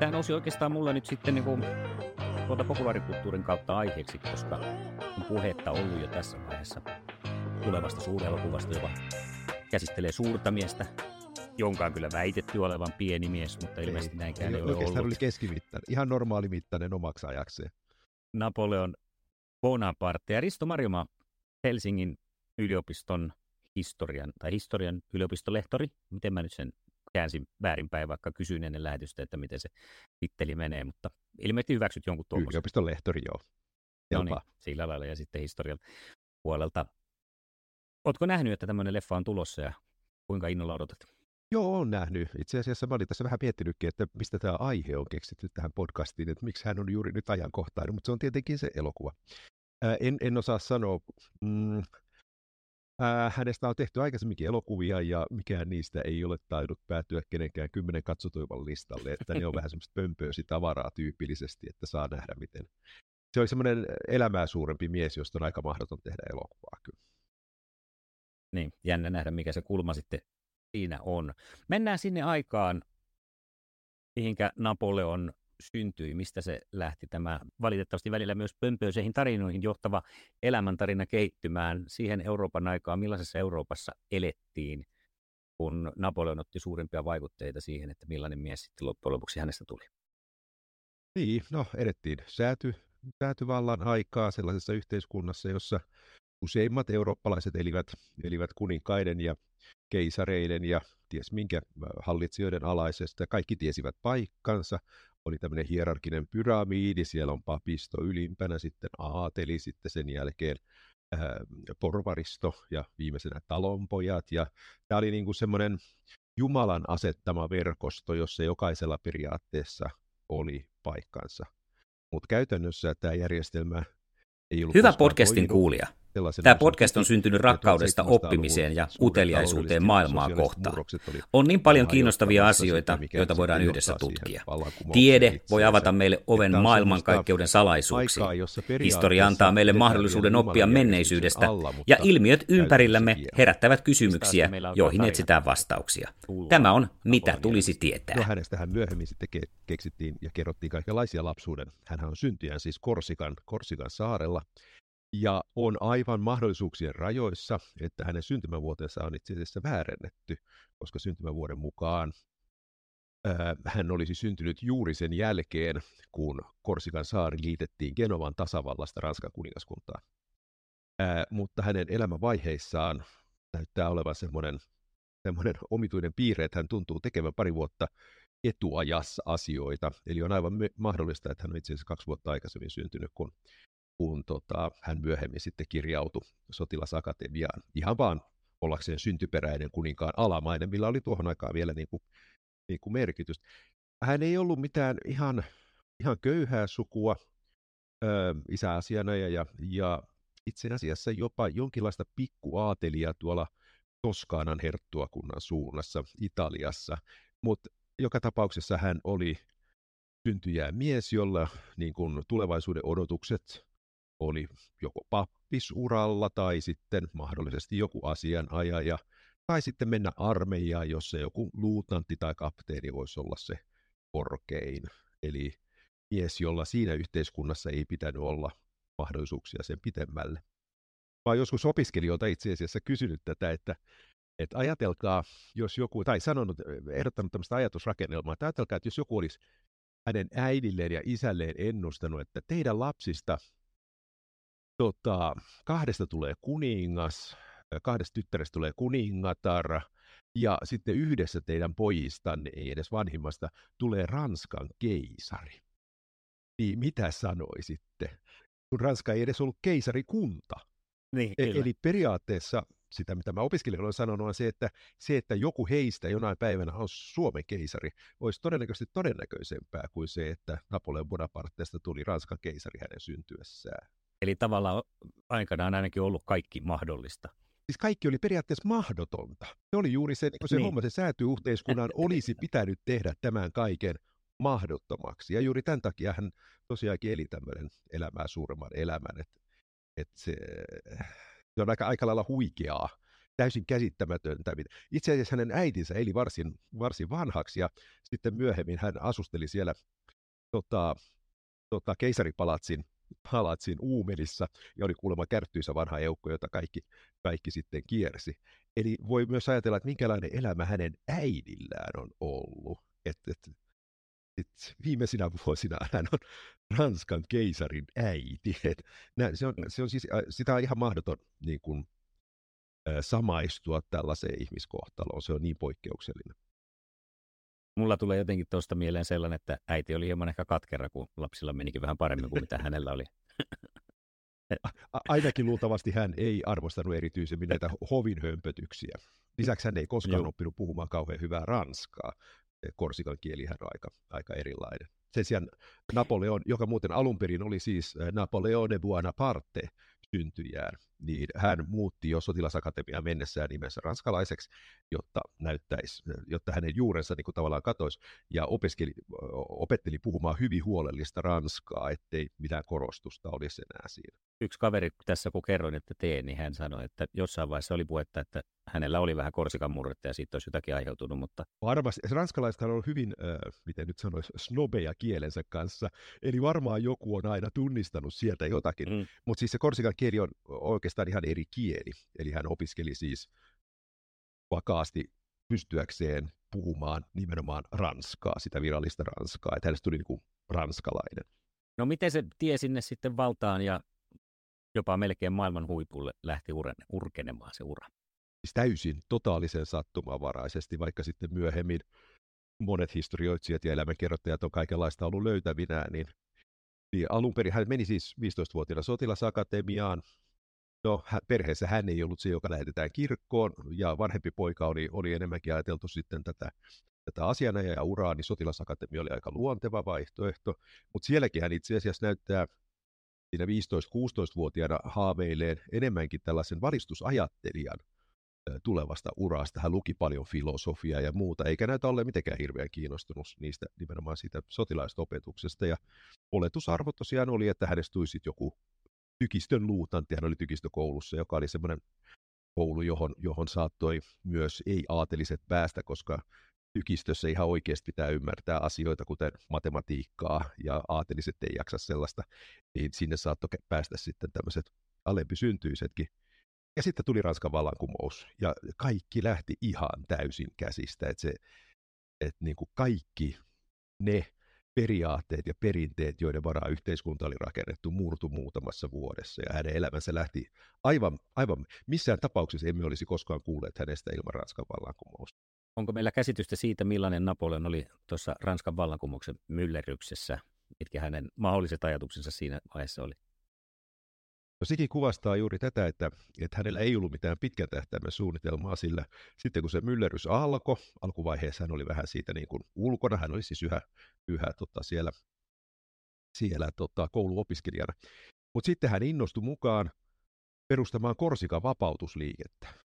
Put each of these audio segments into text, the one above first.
Tämä nousi oikeastaan mulle nyt sitten niin kuin tuolta populaarikulttuurin kautta aiheeksi, koska on puhetta ollut jo tässä vaiheessa tulevasta suurelokuvasta, joka käsittelee suurta miestä, jonka on kyllä väitetty olevan pieni mies, mutta ilmeisesti näinkään ei, ole Oikeastaan ollut. oli keskimittainen, ihan normaali mittainen omaksi ajakseen. Napoleon Bonaparte ja Risto Marjoma, Helsingin yliopiston historian tai historian yliopistolehtori. Miten mä nyt sen käänsin väärinpäin, vaikka kysyin ennen lähetystä, että miten se titteli menee, mutta ilmeisesti hyväksyt jonkun tuommoisen. Yliopiston lehtori, joo. No niin, sillä lailla ja sitten historian puolelta. Oletko nähnyt, että tämmöinen leffa on tulossa ja kuinka innolla odotat? Joo, on nähnyt. Itse asiassa mä olin tässä vähän miettinytkin, että mistä tämä aihe on keksitty tähän podcastiin, että miksi hän on juuri nyt ajankohtainen, mutta se on tietenkin se elokuva. Ää, en, en osaa sanoa. Mm, ää, hänestä on tehty aikaisemminkin elokuvia ja mikään niistä ei ole tainnut päätyä kenenkään kymmenen katsotuimman listalle, että ne on vähän semmoista pömpöösi tavaraa tyypillisesti, että saa nähdä miten. Se oli semmoinen elämää suurempi mies, josta on aika mahdoton tehdä elokuvaa kyllä. Niin, jännä nähdä, mikä se kulma sitten siinä on. Mennään sinne aikaan, mihinkä Napoleon syntyi, mistä se lähti tämä valitettavasti välillä myös pömpöiseihin tarinoihin johtava elämäntarina kehittymään siihen Euroopan aikaan, millaisessa Euroopassa elettiin, kun Napoleon otti suurimpia vaikutteita siihen, että millainen mies sitten loppujen lopuksi hänestä tuli. Niin, no edettiin sääty, säätyvallan aikaa sellaisessa yhteiskunnassa, jossa useimmat eurooppalaiset elivät, elivät kuninkaiden ja keisareiden ja ties minkä äh, hallitsijoiden alaisesta. Kaikki tiesivät paikkansa. Oli tämmöinen hierarkinen pyramiidi, siellä on papisto ylimpänä, sitten aateli, sitten sen jälkeen äh, porvaristo ja viimeisenä talonpojat. Ja tämä oli niin kuin semmoinen Jumalan asettama verkosto, jossa jokaisella periaatteessa oli paikkansa. Mutta käytännössä tämä järjestelmä ei ollut Hyvä podcastin toiminut kuulija. Tämä podcast on syntynyt rakkaudesta 1700-luvun oppimiseen ja uteliaisuuteen maailmaa kohtaan. On niin paljon kiinnostavia asioita, joita voidaan yhdessä tutkia. Tiede voi avata meille oven maailmankaikkeuden salaisuuksiin. Historia antaa meille mahdollisuuden oppia menneisyydestä, ja ilmiöt ympärillämme herättävät kysymyksiä, joihin etsitään vastauksia. Tämä on Mitä tulisi jäljestä. No tietää. hänestähän myöhemmin sitten ke- keksittiin ja kerrottiin kaikenlaisia lapsuuden. Hänhän on syntyjään siis Korsikan, Korsikan saarella. Ja on aivan mahdollisuuksien rajoissa, että hänen syntymävuotensa on itse asiassa väärennetty, koska syntymävuoden mukaan hän olisi syntynyt juuri sen jälkeen, kun Korsikan saari liitettiin Genovan tasavallasta Ranskan kuningaskuntaan. mutta hänen elämänvaiheissaan näyttää olevan semmoinen, semmoinen omituinen piirre, että hän tuntuu tekevän pari vuotta etuajassa asioita. Eli on aivan mahdollista, että hän on itse asiassa kaksi vuotta aikaisemmin syntynyt, kun, kun tota, hän myöhemmin sitten kirjautui sotilasakatemiaan. Ihan vaan ollakseen syntyperäinen kuninkaan alamainen, millä oli tuohon aikaan vielä niin kuin, niin kuin merkitystä. Hän ei ollut mitään ihan, ihan köyhää sukua ö, isäasiana ja, ja, ja itse asiassa jopa jonkinlaista pikkuaatelia tuolla Toskaanan herttuakunnan suunnassa Italiassa, mutta joka tapauksessa hän oli syntyjää mies, jolla niin kuin tulevaisuuden odotukset oli joko pappisuralla tai sitten mahdollisesti joku asianajaja, tai sitten mennä armeijaan, jossa joku luutantti tai kapteeni voisi olla se korkein. Eli mies, jolla siinä yhteiskunnassa ei pitänyt olla mahdollisuuksia sen pitemmälle. Mä joskus opiskelijoilta itse asiassa kysynyt tätä, että, että ajatelkaa, jos joku, tai sanonut, ehdottanut tämmöistä ajatusrakennelmaa, että ajatelkaa, että jos joku olisi hänen äidilleen ja isälleen ennustanut, että teidän lapsista tota, kahdesta tulee kuningas, kahdesta tyttärestä tulee kuningatar, ja sitten yhdessä teidän pojistanne, ei edes vanhimmasta, tulee Ranskan keisari. Niin mitä sanoisitte? Kun Ranska ei edes ollut keisarikunta. Niin, e- Eli periaatteessa sitä, mitä mä opiskelijoille olen sanonut, on se, että se, että joku heistä jonain päivänä on Suomen keisari, olisi todennäköisesti todennäköisempää kuin se, että Napoleon Bonapartesta tuli Ranskan keisari hänen syntyessään. Eli tavallaan aikanaan ainakin ollut kaikki mahdollista. Siis kaikki oli periaatteessa mahdotonta. Se oli juuri se, niin se niin. homma, se säätyyhteiskunnan olisi pitänyt tehdä tämän kaiken mahdottomaksi. Ja juuri tämän takia hän tosiaankin eli tämmöinen elämää suuremman elämän. Että että se, se on aika, aika lailla huikeaa, täysin käsittämätöntä. Itse asiassa hänen äitinsä eli varsin, varsin vanhaksi ja sitten myöhemmin hän asusteli siellä tota, tota, keisaripalatsin palatsin Uumenissa ja oli kuulemma kärttyisä vanha eukko, jota kaikki, kaikki sitten kiersi. Eli voi myös ajatella, että minkälainen elämä hänen äidillään on ollut. Et, et, et viimeisinä vuosina hän on Ranskan keisarin äiti. Et, nä, se, on, se on siis, sitä on ihan mahdoton niin kuin, samaistua tällaiseen ihmiskohtaloon. Se on niin poikkeuksellinen. Mulla tulee jotenkin tuosta mieleen sellainen, että äiti oli hieman ehkä katkera, kun lapsilla menikin vähän paremmin kuin mitä hänellä oli. Ainakin luultavasti hän ei arvostanut erityisemmin näitä hovin hömpötyksiä. Lisäksi hän ei koskaan Joo. oppinut puhumaan kauhean hyvää ranskaa. Korsikan kielihän on aika, aika erilainen. Sen sijaan Napoleon, joka muuten alun perin oli siis Napoleone Buonaparte, syntyjään, niin hän muutti jo sotilasakatemiaan mennessään nimensä ranskalaiseksi, jotta näyttäisi, jotta hänen juurensa niin kuin tavallaan katoisi, ja opiskeli, opetteli puhumaan hyvin huolellista ranskaa, ettei mitään korostusta olisi enää siinä. Yksi kaveri tässä, kun kerroin, että teen, niin hän sanoi, että jossain vaiheessa oli puhetta, että hänellä oli vähän korsikan murretta ja siitä olisi jotakin aiheutunut, mutta... Varmasti. Ranskalaiset on hyvin, äh, miten nyt sanoisi, snobeja kielensä kanssa, eli varmaan joku on aina tunnistanut sieltä jotakin, mm. mutta siis se korsikan kieli on oikeastaan ihan eri kieli, eli hän opiskeli siis vakaasti pystyäkseen puhumaan nimenomaan ranskaa, sitä virallista ranskaa, että hänestä tuli niin kuin ranskalainen. No miten se tie sinne sitten valtaan ja jopa melkein maailman huipulle lähti uren, urkenemaan se ura? Siis täysin totaalisen sattumavaraisesti, vaikka sitten myöhemmin monet historioitsijat ja elämänkerrottajat on kaikenlaista ollut löytävinään, niin, niin alun perin hän meni siis 15-vuotiaana sotilasakatemiaan. No, perheessä hän ei ollut se, joka lähetetään kirkkoon, ja vanhempi poika oli, oli enemmänkin ajateltu sitten tätä, tätä asiana ja uraa, niin sotilasakatemia oli aika luonteva vaihtoehto, mutta sielläkin hän itse asiassa näyttää siinä 15-16-vuotiaana haaveilleen enemmänkin tällaisen valistusajattelijan tulevasta urasta. Hän luki paljon filosofiaa ja muuta, eikä näytä ole mitenkään hirveän kiinnostunut niistä nimenomaan siitä sotilaista opetuksesta. Ja oletusarvo tosiaan oli, että hänestä tulisi joku tykistön luutantti, hän oli tykistökoulussa, joka oli semmoinen koulu, johon, johon saattoi myös ei-aateliset päästä, koska tykistössä ihan oikeasti pitää ymmärtää asioita, kuten matematiikkaa, ja aateliset ei jaksa sellaista, niin sinne saattoi päästä sitten tämmöiset alempisyntyisetkin. Ja sitten tuli Ranskan vallankumous, ja kaikki lähti ihan täysin käsistä, että se että niin kuin kaikki ne periaatteet ja perinteet, joiden varaa yhteiskunta oli rakennettu, murtu muutamassa vuodessa. Ja hänen elämänsä lähti aivan, aivan missään tapauksessa emme olisi koskaan kuulleet hänestä ilman Ranskan vallankumousta. Onko meillä käsitystä siitä, millainen Napoleon oli tuossa Ranskan vallankumouksen myllerryksessä? Mitkä hänen mahdolliset ajatuksensa siinä vaiheessa oli? No sekin kuvastaa juuri tätä, että, että hänellä ei ollut mitään pitkän tähtäimen suunnitelmaa, sillä sitten kun se myllerys alkoi, alkuvaiheessa hän oli vähän siitä niin kuin ulkona, hän oli siis yhä, yhä tota siellä, siellä tota, kouluopiskelijana. Mutta sitten hän innostui mukaan perustamaan Korsikan vapautusliikettä.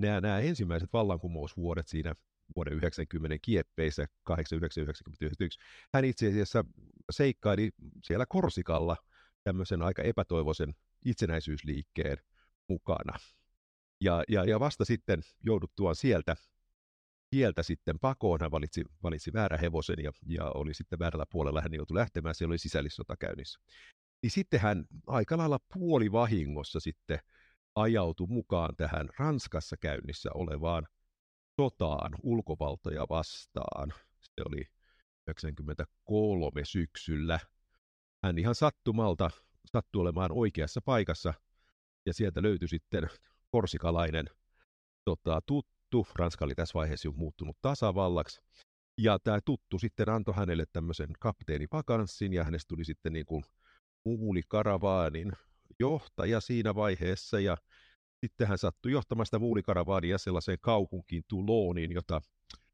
Nämä, nämä ensimmäiset vallankumousvuodet siinä vuoden 90 kieppeissä 8991, hän itse asiassa seikkaili siellä Korsikalla – tämmöisen aika epätoivoisen itsenäisyysliikkeen mukana. Ja, ja, ja vasta sitten jouduttuaan sieltä, sieltä sitten pakoon, hän valitsi, valitsi väärä hevosen ja, ja oli sitten väärällä puolella, hän joutui lähtemään, siellä oli sisällissota käynnissä. Niin sitten hän aika lailla puolivahingossa sitten ajautui mukaan tähän Ranskassa käynnissä olevaan sotaan ulkovaltoja vastaan. Se oli 93 syksyllä hän ihan sattumalta sattui olemaan oikeassa paikassa, ja sieltä löytyi sitten korsikalainen tota, tuttu, Ranska oli tässä vaiheessa jo muuttunut tasavallaksi, ja tämä tuttu sitten antoi hänelle tämmöisen kapteenipakanssin, ja hänestä tuli sitten niin kuin muuli karavaanin johtaja siinä vaiheessa, ja sitten hän sattui johtamaan sitä muulikaravaania sellaiseen kaupunkiin Toulooniin, jota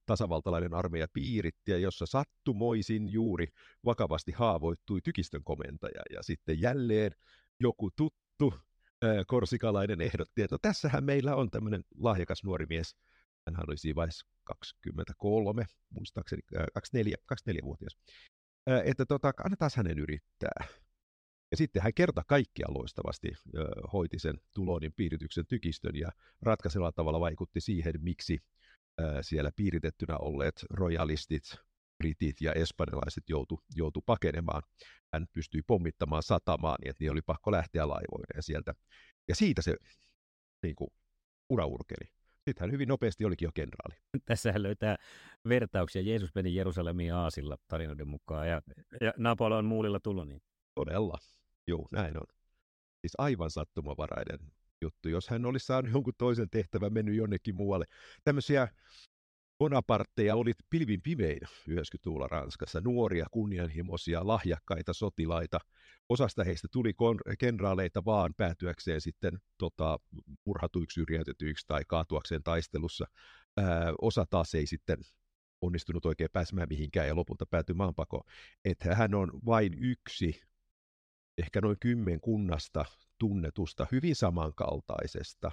tasavaltalainen armeija piiritti ja jossa sattumoisin juuri vakavasti haavoittui tykistön komentaja. Ja sitten jälleen joku tuttu ää, korsikalainen ehdotti, että no, tässähän meillä on tämmöinen lahjakas nuori mies. Hän oli siinä vaiheessa 23, muistaakseni, ää, 24, 24-vuotias. Ää, että tota, annetaan hänen yrittää. Ja sitten hän kerta kaikkia loistavasti ö, hoiti sen Tulonin piirityksen tykistön ja ratkaisella tavalla vaikutti siihen, miksi siellä piiritettynä olleet royalistit, britit ja espanjalaiset joutu, joutu pakenemaan. Hän pystyi pommittamaan satamaan, niin että niin oli pakko lähteä laivoineen sieltä. Ja siitä se niin kuin, ura urkeli. Sitten hän hyvin nopeasti olikin jo kenraali. Tässähän löytää vertauksia. Jeesus meni Jerusalemiin aasilla tarinoiden mukaan ja, ja Napoleon muulilla tullut niin. Todella. Joo, näin on. Siis aivan sattumavarainen juttu, jos hän olisi saanut jonkun toisen tehtävän mennyt jonnekin muualle. Tämmöisiä Bonaparteja oli pilvin pimein 90-luvulla Ranskassa, nuoria, kunnianhimoisia, lahjakkaita sotilaita. Osasta heistä tuli kon- kenraaleita vaan päätyäkseen sitten tota, murhatuiksi, syrjäytetyiksi tai kaatuakseen taistelussa. Ää, osa taas ei sitten onnistunut oikein pääsemään mihinkään ja lopulta päätyi maanpakoon. Että hän on vain yksi, ehkä noin kymmen kunnasta tunnetusta, hyvin samankaltaisesta,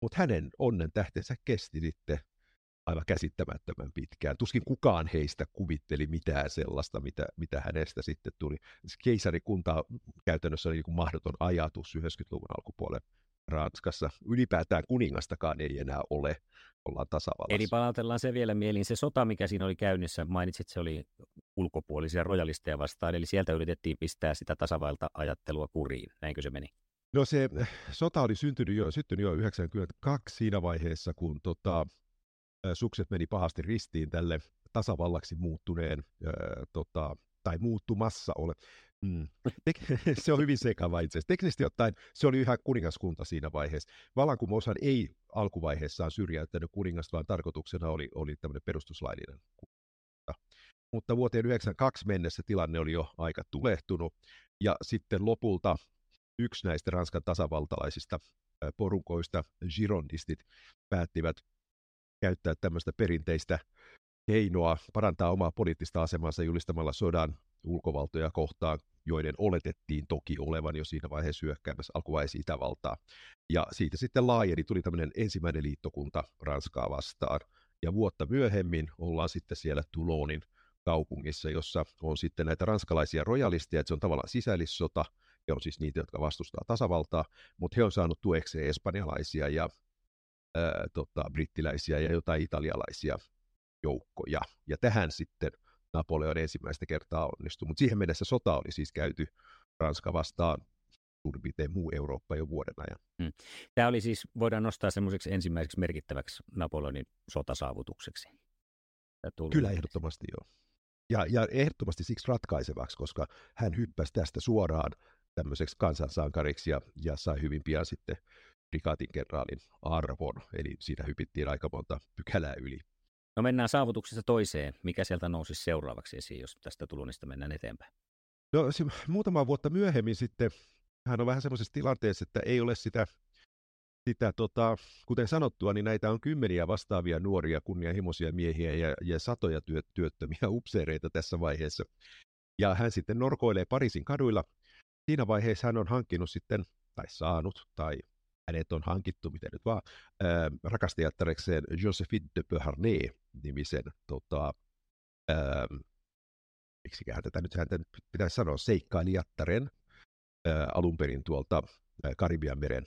mutta hänen onnen tähtensä kesti sitten aivan käsittämättömän pitkään. Tuskin kukaan heistä kuvitteli mitään sellaista, mitä, mitä hänestä sitten tuli. Keisarikunta käytännössä oli niin mahdoton ajatus 90-luvun alkupuolella Ranskassa. Ylipäätään kuningastakaan ei enää ole, ollaan tasavallassa. Eli palautellaan se vielä mieliin. Se sota, mikä siinä oli käynnissä, mainitsit, se oli ulkopuolisia rojalisteja vastaan, eli sieltä yritettiin pistää sitä tasavalta-ajattelua kuriin. Näinkö se meni? No se sota oli syntynyt jo, syntynyt jo 92 siinä vaiheessa, kun tota, sukset meni pahasti ristiin tälle tasavallaksi muuttuneen, ää, tota, tai muuttumassa ole. Mm. se on hyvin sekava itse asiassa. Teknisesti ottaen se oli yhä kuningaskunta siinä vaiheessa. Vallankumoushan ei alkuvaiheessaan syrjäyttänyt kuningasta, vaan tarkoituksena oli, oli tämmöinen perustuslaillinen Mutta vuoteen 1992 mennessä tilanne oli jo aika tulehtunut, ja sitten lopulta yksi näistä Ranskan tasavaltalaisista porukoista, girondistit, päättivät käyttää tämmöistä perinteistä keinoa parantaa omaa poliittista asemansa julistamalla sodan ulkovaltoja kohtaan, joiden oletettiin toki olevan jo siinä vaiheessa hyökkäämässä alkuvaiheessa Itävaltaa. Ja siitä sitten laajeni, tuli tämmöinen ensimmäinen liittokunta Ranskaa vastaan. Ja vuotta myöhemmin ollaan sitten siellä Toulonin kaupungissa, jossa on sitten näitä ranskalaisia rojalisteja, että se on tavallaan sisällissota, he on siis niitä, jotka vastustaa tasavaltaa, mutta he on saanut tuekseen espanjalaisia ja ää, tota, brittiläisiä ja jotain italialaisia joukkoja. Ja tähän sitten Napoleon ensimmäistä kertaa onnistui. Mutta siihen mennessä sota oli siis käyty Ranska vastaan suurin piirtein muu Eurooppa jo vuoden ajan. Hmm. Tämä oli siis, voidaan nostaa semmoiseksi ensimmäiseksi merkittäväksi Napoleonin sotasaavutukseksi. Kyllä ehdottomasti joo. Ja, ja ehdottomasti siksi ratkaisevaksi, koska hän hyppäsi tästä suoraan tämmöiseksi kansansankariksi ja, ja sai hyvin pian sitten prikaatin kenraalin arvon, eli siinä hypittiin aika monta pykälää yli. No mennään saavutuksesta toiseen. Mikä sieltä nousi seuraavaksi esiin, jos tästä tulunista mennään eteenpäin? No muutama vuotta myöhemmin sitten hän on vähän semmoisessa tilanteessa, että ei ole sitä, sitä tota, kuten sanottua, niin näitä on kymmeniä vastaavia nuoria kunnianhimoisia miehiä ja, ja satoja työ, työttömiä upseereita tässä vaiheessa. Ja hän sitten norkoilee Pariisin kaduilla. Siinä vaiheessa hän on hankkinut sitten, tai saanut, tai hänet on hankittu, miten nyt vaan, ää, rakastajattarekseen Josephine de Beauharnais-nimisen, tota, ää, miksiköhän tätä nyt häntä pitäisi sanoa, seikkailijattaren, ää, alun perin tuolta Karibian meren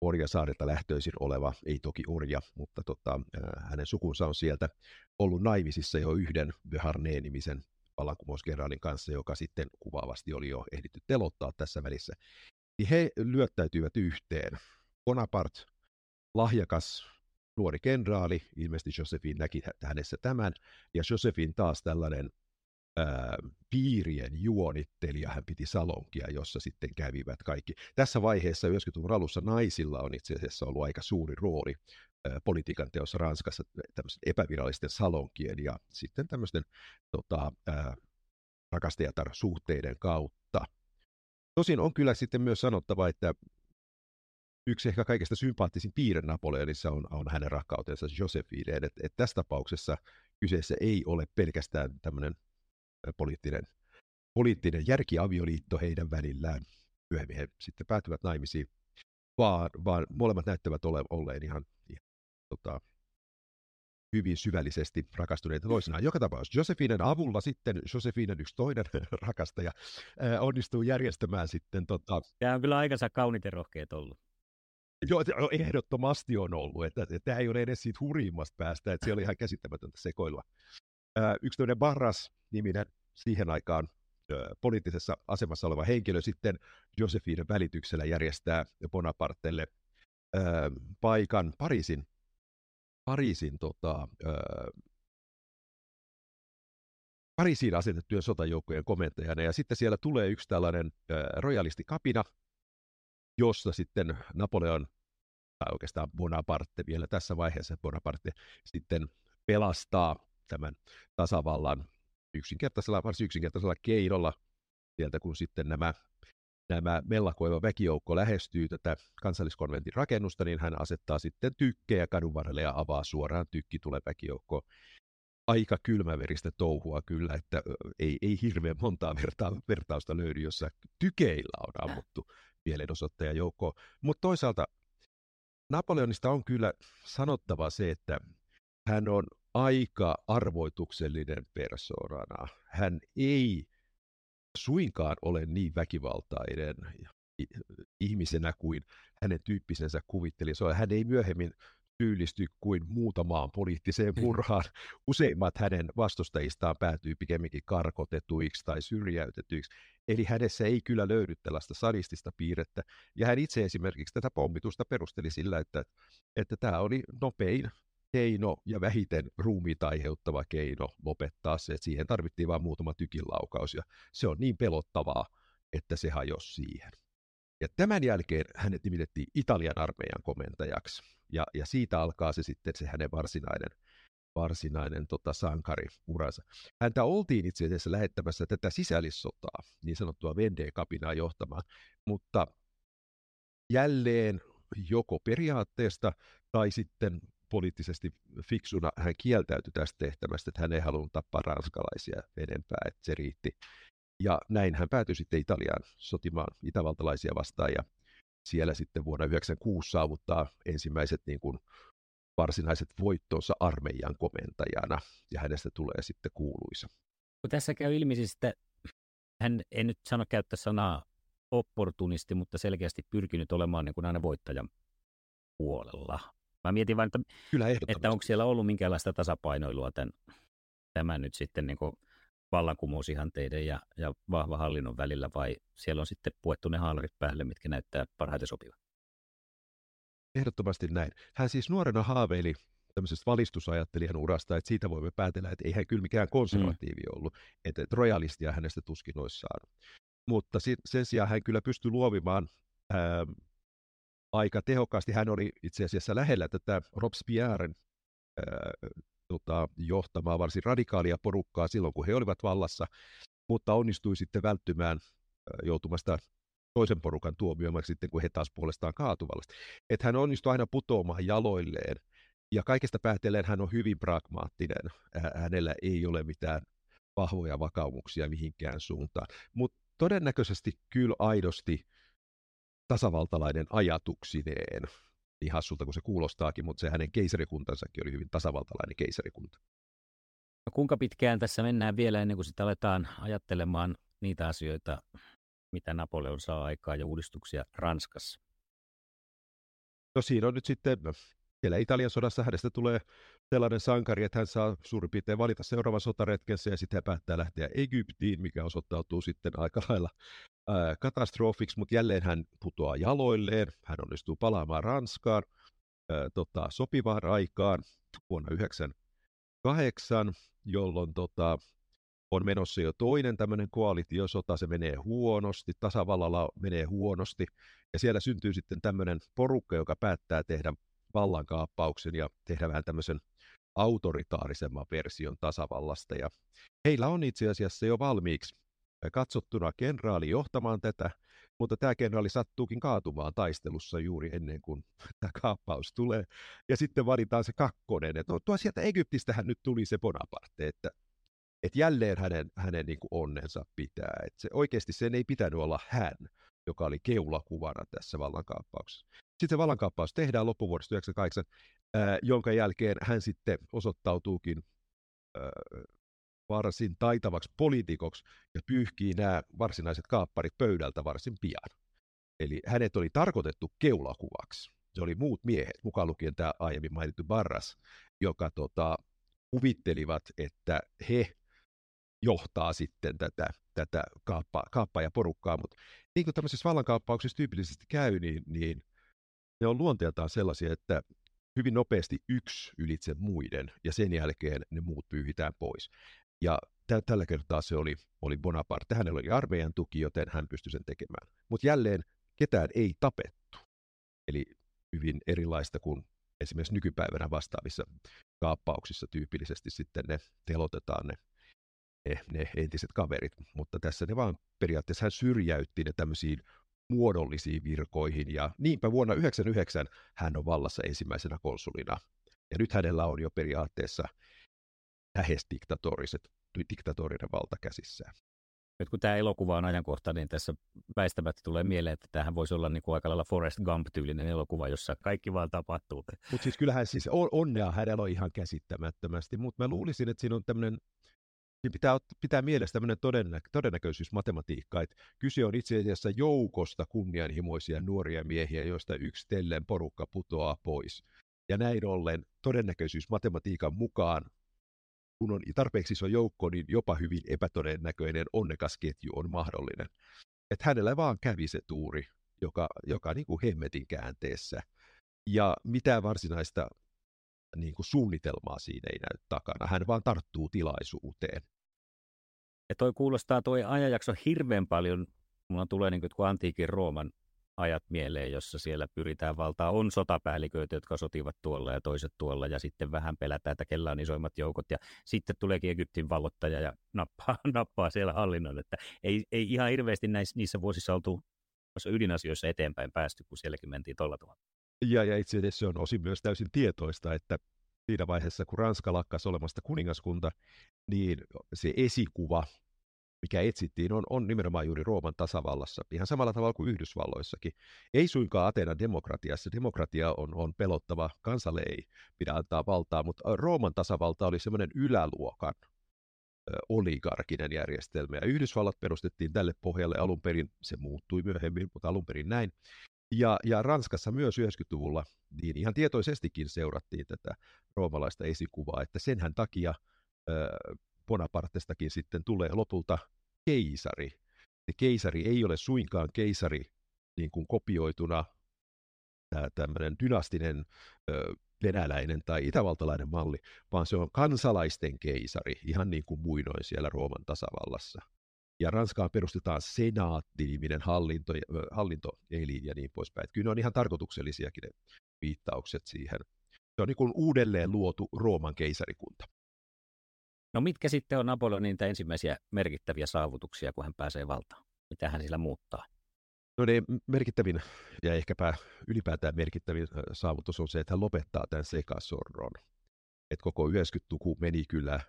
Orjasaarelta lähtöisin oleva, ei toki orja, mutta tota, hänen sukunsa on sieltä ollut naimisissa jo yhden Beauharnais-nimisen vallankumouskenraalin kanssa, joka sitten kuvaavasti oli jo ehditty telottaa tässä välissä. Niin he lyöttäytyivät yhteen Bonaparte, lahjakas nuori kenraali, ilmeisesti Josephine näki hänessä tämän, ja Josephine taas tällainen ää, piirien juonittelija, hän piti salonkia, jossa sitten kävivät kaikki. Tässä vaiheessa 90-luvun alussa naisilla on itse asiassa ollut aika suuri rooli ää, politiikan teossa Ranskassa tämmöisten epävirallisten salonkien ja sitten tämmöisten tota, ää, rakastajatar-suhteiden kautta. Tosin on kyllä sitten myös sanottava, että yksi ehkä kaikista sympaattisin piirre Napoleonissa on, on hänen rakkautensa Josephineen. Et, et tässä tapauksessa kyseessä ei ole pelkästään tämmöinen poliittinen, poliittinen järkiavioliitto heidän välillään. Myöhemmin he sitten päätyvät naimisiin, vaan, vaan molemmat näyttävät ole, olleen ihan, ihan tota, hyvin syvällisesti rakastuneita toisinaan. Joka tapauksessa Josefinen avulla sitten Josefinen yksi toinen rakastaja ää, onnistuu järjestämään sitten... Tota... Tämä on kyllä aikansa kaunit ja rohkeet ollut. Joo, ehdottomasti on ollut. Että, että, tämä ei ole edes siitä hurjimmasta päästä, että se oli ihan käsittämätöntä sekoilua. Yksi toinen Barras-niminen siihen aikaan poliittisessa asemassa oleva henkilö sitten Josephine välityksellä järjestää Bonapartelle paikan Pariisin, Pariisin tota, Pariisiin asetettujen sotajoukkojen komentajana, ja sitten siellä tulee yksi tällainen rojalistikapina, jossa sitten Napoleon, tai oikeastaan Bonaparte vielä tässä vaiheessa, Bonaparte sitten pelastaa tämän tasavallan yksinkertaisella, varsin yksinkertaisella keinolla sieltä, kun sitten nämä, nämä mellakoiva väkijoukko lähestyy tätä kansalliskonventin rakennusta, niin hän asettaa sitten tykkejä kadun varrelle ja avaa suoraan tykki tulee väkijoukko. Aika kylmäveristä touhua kyllä, että ei, ei hirveän montaa verta, vertausta löydy, jossa tykeillä on ammuttu mielenosoittajajoukkoon. Mutta toisaalta Napoleonista on kyllä sanottava se, että hän on aika arvoituksellinen persoonana. Hän ei suinkaan ole niin väkivaltainen ihmisenä kuin hänen tyyppisensä kuvitteli. Hän ei myöhemmin syyllisty kuin muutamaan poliittiseen mm. murhaan. Useimmat hänen vastustajistaan päätyy pikemminkin karkotetuiksi tai syrjäytetyiksi. Eli hänessä ei kyllä löydy tällaista sadistista piirrettä. Ja hän itse esimerkiksi tätä pommitusta perusteli sillä, että, että tämä oli nopein keino ja vähiten ruumiita aiheuttava keino lopettaa se, että siihen tarvittiin vain muutama tykinlaukaus ja se on niin pelottavaa, että se hajosi siihen. Ja tämän jälkeen hänet nimitettiin Italian armeijan komentajaksi ja, ja siitä alkaa se sitten se hänen varsinainen, varsinainen tota, sankariuransa. Häntä oltiin itse asiassa lähettämässä tätä sisällissotaa, niin sanottua Vendee-kapinaa johtamaan, mutta jälleen joko periaatteesta tai sitten poliittisesti fiksuna hän kieltäytyi tästä tehtävästä, että hän ei halunnut tappaa ranskalaisia enempää, että se riitti. Ja näin hän päätyi sitten Italiaan sotimaan itävaltalaisia vastaan ja siellä sitten vuonna 1996 saavuttaa ensimmäiset niin kuin varsinaiset voittonsa armeijan komentajana ja hänestä tulee sitten kuuluisa. Kun tässä käy ilmi siis, että hän ei nyt sano käyttää sanaa opportunisti, mutta selkeästi pyrkinyt olemaan niin kuin aina voittajan puolella. Mä mietin vain, että, Kyllä että onko siellä ollut minkäänlaista tasapainoilua tämän, tämän nyt sitten niin vallankumousihanteiden ja, ja vahva hallinnon välillä, vai siellä on sitten puettu ne haalarit päälle, mitkä näyttää parhaiten sopivan? Ehdottomasti näin. Hän siis nuorena haaveili tämmöisestä valistusajattelijan urasta, että siitä voimme päätellä, että ei hän kyllä mikään konservatiivi mm. ollut, että, että rojalistia hänestä tuskin olisi saanut. Mutta sen sijaan hän kyllä pystyi luovimaan ää, aika tehokkaasti. Hän oli itse asiassa lähellä tätä Robespierren tota, johtamaa varsin radikaalia porukkaa silloin, kun he olivat vallassa, mutta onnistui sitten välttymään joutumasta toisen porukan tuomioimaksi sitten, kun he taas puolestaan kaatuvat. Että hän onnistui aina putoamaan jaloilleen, ja kaikesta päätellen hän on hyvin pragmaattinen. Hänellä ei ole mitään vahvoja vakaumuksia mihinkään suuntaan. Mutta todennäköisesti kyllä aidosti tasavaltalainen ajatuksineen, niin hassulta kuin se kuulostaakin, mutta se hänen keisarikuntansakin oli hyvin tasavaltalainen keisarikunta. No kuinka pitkään tässä mennään vielä ennen kuin sitä aletaan ajattelemaan niitä asioita, mitä Napoleon saa aikaa ja uudistuksia Ranskassa? No siinä on nyt sitten, siellä Italian sodassa hänestä tulee sellainen sankari, että hän saa suurin piirtein valita seuraavan sotaretkensä ja sitten hän päättää lähteä Egyptiin, mikä osoittautuu sitten aika lailla katastrofiksi, mutta jälleen hän putoaa jaloilleen, hän onnistuu palaamaan Ranskaan ää, tota, sopivaan aikaan vuonna 1998, jolloin tota, on menossa jo toinen tämmöinen koalitiosota, se menee huonosti, tasavallalla menee huonosti, ja siellä syntyy sitten tämmöinen porukka, joka päättää tehdä vallankaappauksen ja tehdä vähän tämmöisen autoritaarisemman version tasavallasta. Ja heillä on itse asiassa jo valmiiksi katsottuna kenraali johtamaan tätä, mutta tämä kenraali sattuukin kaatumaan taistelussa juuri ennen kuin tämä kaappaus tulee. Ja sitten valitaan se kakkonen, että no, tuo sieltä Egyptistähän nyt tuli se Bonaparte, että, että jälleen hänen, hänen niin kuin onnensa pitää. Että se, oikeasti sen ei pitänyt olla hän, joka oli keulakuvana tässä vallankaappauksessa. Sitten se vallankaappaus tehdään loppuvuodesta 1998, äh, jonka jälkeen hän sitten osoittautuukin äh, varsin taitavaksi poliitikoksi ja pyyhkii nämä varsinaiset kaapparit pöydältä varsin pian. Eli hänet oli tarkoitettu keulakuvaksi. Se oli muut miehet, mukaan lukien tämä aiemmin mainittu Barras, joka tota, kuvittelivat, että he johtaa sitten tätä, tätä kaappa, kaappaa ja porukkaa, mutta niin kuin tämmöisissä vallankaappauksissa tyypillisesti käy, niin, niin ne on luonteeltaan sellaisia, että hyvin nopeasti yksi ylitse muiden, ja sen jälkeen ne muut pyyhitään pois. Ja tä- tällä kertaa se oli, oli Bonaparte. Hänellä oli armeijan tuki, joten hän pystyi sen tekemään. Mutta jälleen ketään ei tapettu. Eli hyvin erilaista kuin esimerkiksi nykypäivänä vastaavissa kaappauksissa tyypillisesti sitten ne telotetaan ne, ne, ne entiset kaverit. Mutta tässä ne vaan periaatteessa hän syrjäytti ne tämmöisiin muodollisiin virkoihin, ja niinpä vuonna 1999 hän on vallassa ensimmäisenä konsulina. Ja nyt hänellä on jo periaatteessa lähes diktatoriset, diktatorinen valta käsissään. Nyt kun tämä elokuva on ajankohtainen, niin tässä väistämättä tulee mieleen, että tämähän voisi olla niin kuin aika lailla Forrest Gump-tyylinen elokuva, jossa kaikki vaan tapahtuu. Mutta siis kyllähän siis on, onnea hänellä on ihan käsittämättömästi, mutta mä luulisin, että siinä on tämmöinen Siinä pitää, pitää mielessä tämmöinen todennä, todennäköisyysmatematiikka, että kyse on itse asiassa joukosta kunnianhimoisia nuoria miehiä, joista yksitellen porukka putoaa pois. Ja näin ollen todennäköisyysmatematiikan mukaan, kun on tarpeeksi iso joukko, niin jopa hyvin epätodennäköinen onnekas ketju on mahdollinen. Että hänellä vaan kävi se tuuri, joka, joka niin kuin hemmetin käänteessä. Ja mitään varsinaista niin kuin suunnitelmaa siinä ei näy takana. Hän vaan tarttuu tilaisuuteen. Ja toi kuulostaa toi ajanjakso hirveän paljon, mulla tulee niin kuin antiikin Rooman ajat mieleen, jossa siellä pyritään valtaa. On sotapäälliköitä, jotka sotivat tuolla ja toiset tuolla, ja sitten vähän pelätään, että kellä on isoimmat joukot, ja sitten tuleekin Egyptin vallottaja ja nappaa, nappaa siellä hallinnon. Että ei, ei ihan hirveästi näissä, niissä vuosissa oltu ydinasioissa eteenpäin päästy, kun sielläkin mentiin tuolla tavalla. Ja, ja itse asiassa se on osin myös täysin tietoista, että siinä vaiheessa, kun Ranska lakkasi olemasta kuningaskunta, niin se esikuva, mikä etsittiin, on, on nimenomaan juuri Rooman tasavallassa, ihan samalla tavalla kuin Yhdysvalloissakin. Ei suinkaan Atenan demokratiassa. Demokratia on, on pelottava, kansalle ei pidä antaa valtaa, mutta Rooman tasavalta oli semmoinen yläluokan oligarkinen järjestelmä. Ja Yhdysvallat perustettiin tälle pohjalle alun perin, se muuttui myöhemmin, mutta alun perin näin. Ja, ja Ranskassa myös 90-luvulla niin ihan tietoisestikin seurattiin tätä roomalaista esikuvaa, että senhän takia äh, Bonapartestakin sitten tulee lopulta keisari. Ja keisari ei ole suinkaan keisari niin kuin kopioituna tämmöinen dynastinen ö, venäläinen tai itävaltalainen malli, vaan se on kansalaisten keisari, ihan niin kuin muinoin siellä Rooman tasavallassa. Ja Ranskaan perustetaan senaatti-niminen hallinto, hallintoelin ja niin poispäin. Kyllä ne on ihan tarkoituksellisiakin ne viittaukset siihen. Se on niin kuin uudelleen luotu Rooman keisarikunta. No mitkä sitten on Napoleonin ensimmäisiä merkittäviä saavutuksia, kun hän pääsee valtaan? Mitä hän sillä muuttaa? No ne merkittävin ja ehkäpä ylipäätään merkittävin saavutus on se, että hän lopettaa tämän sekasorron. Että koko 90-luku meni kyllä,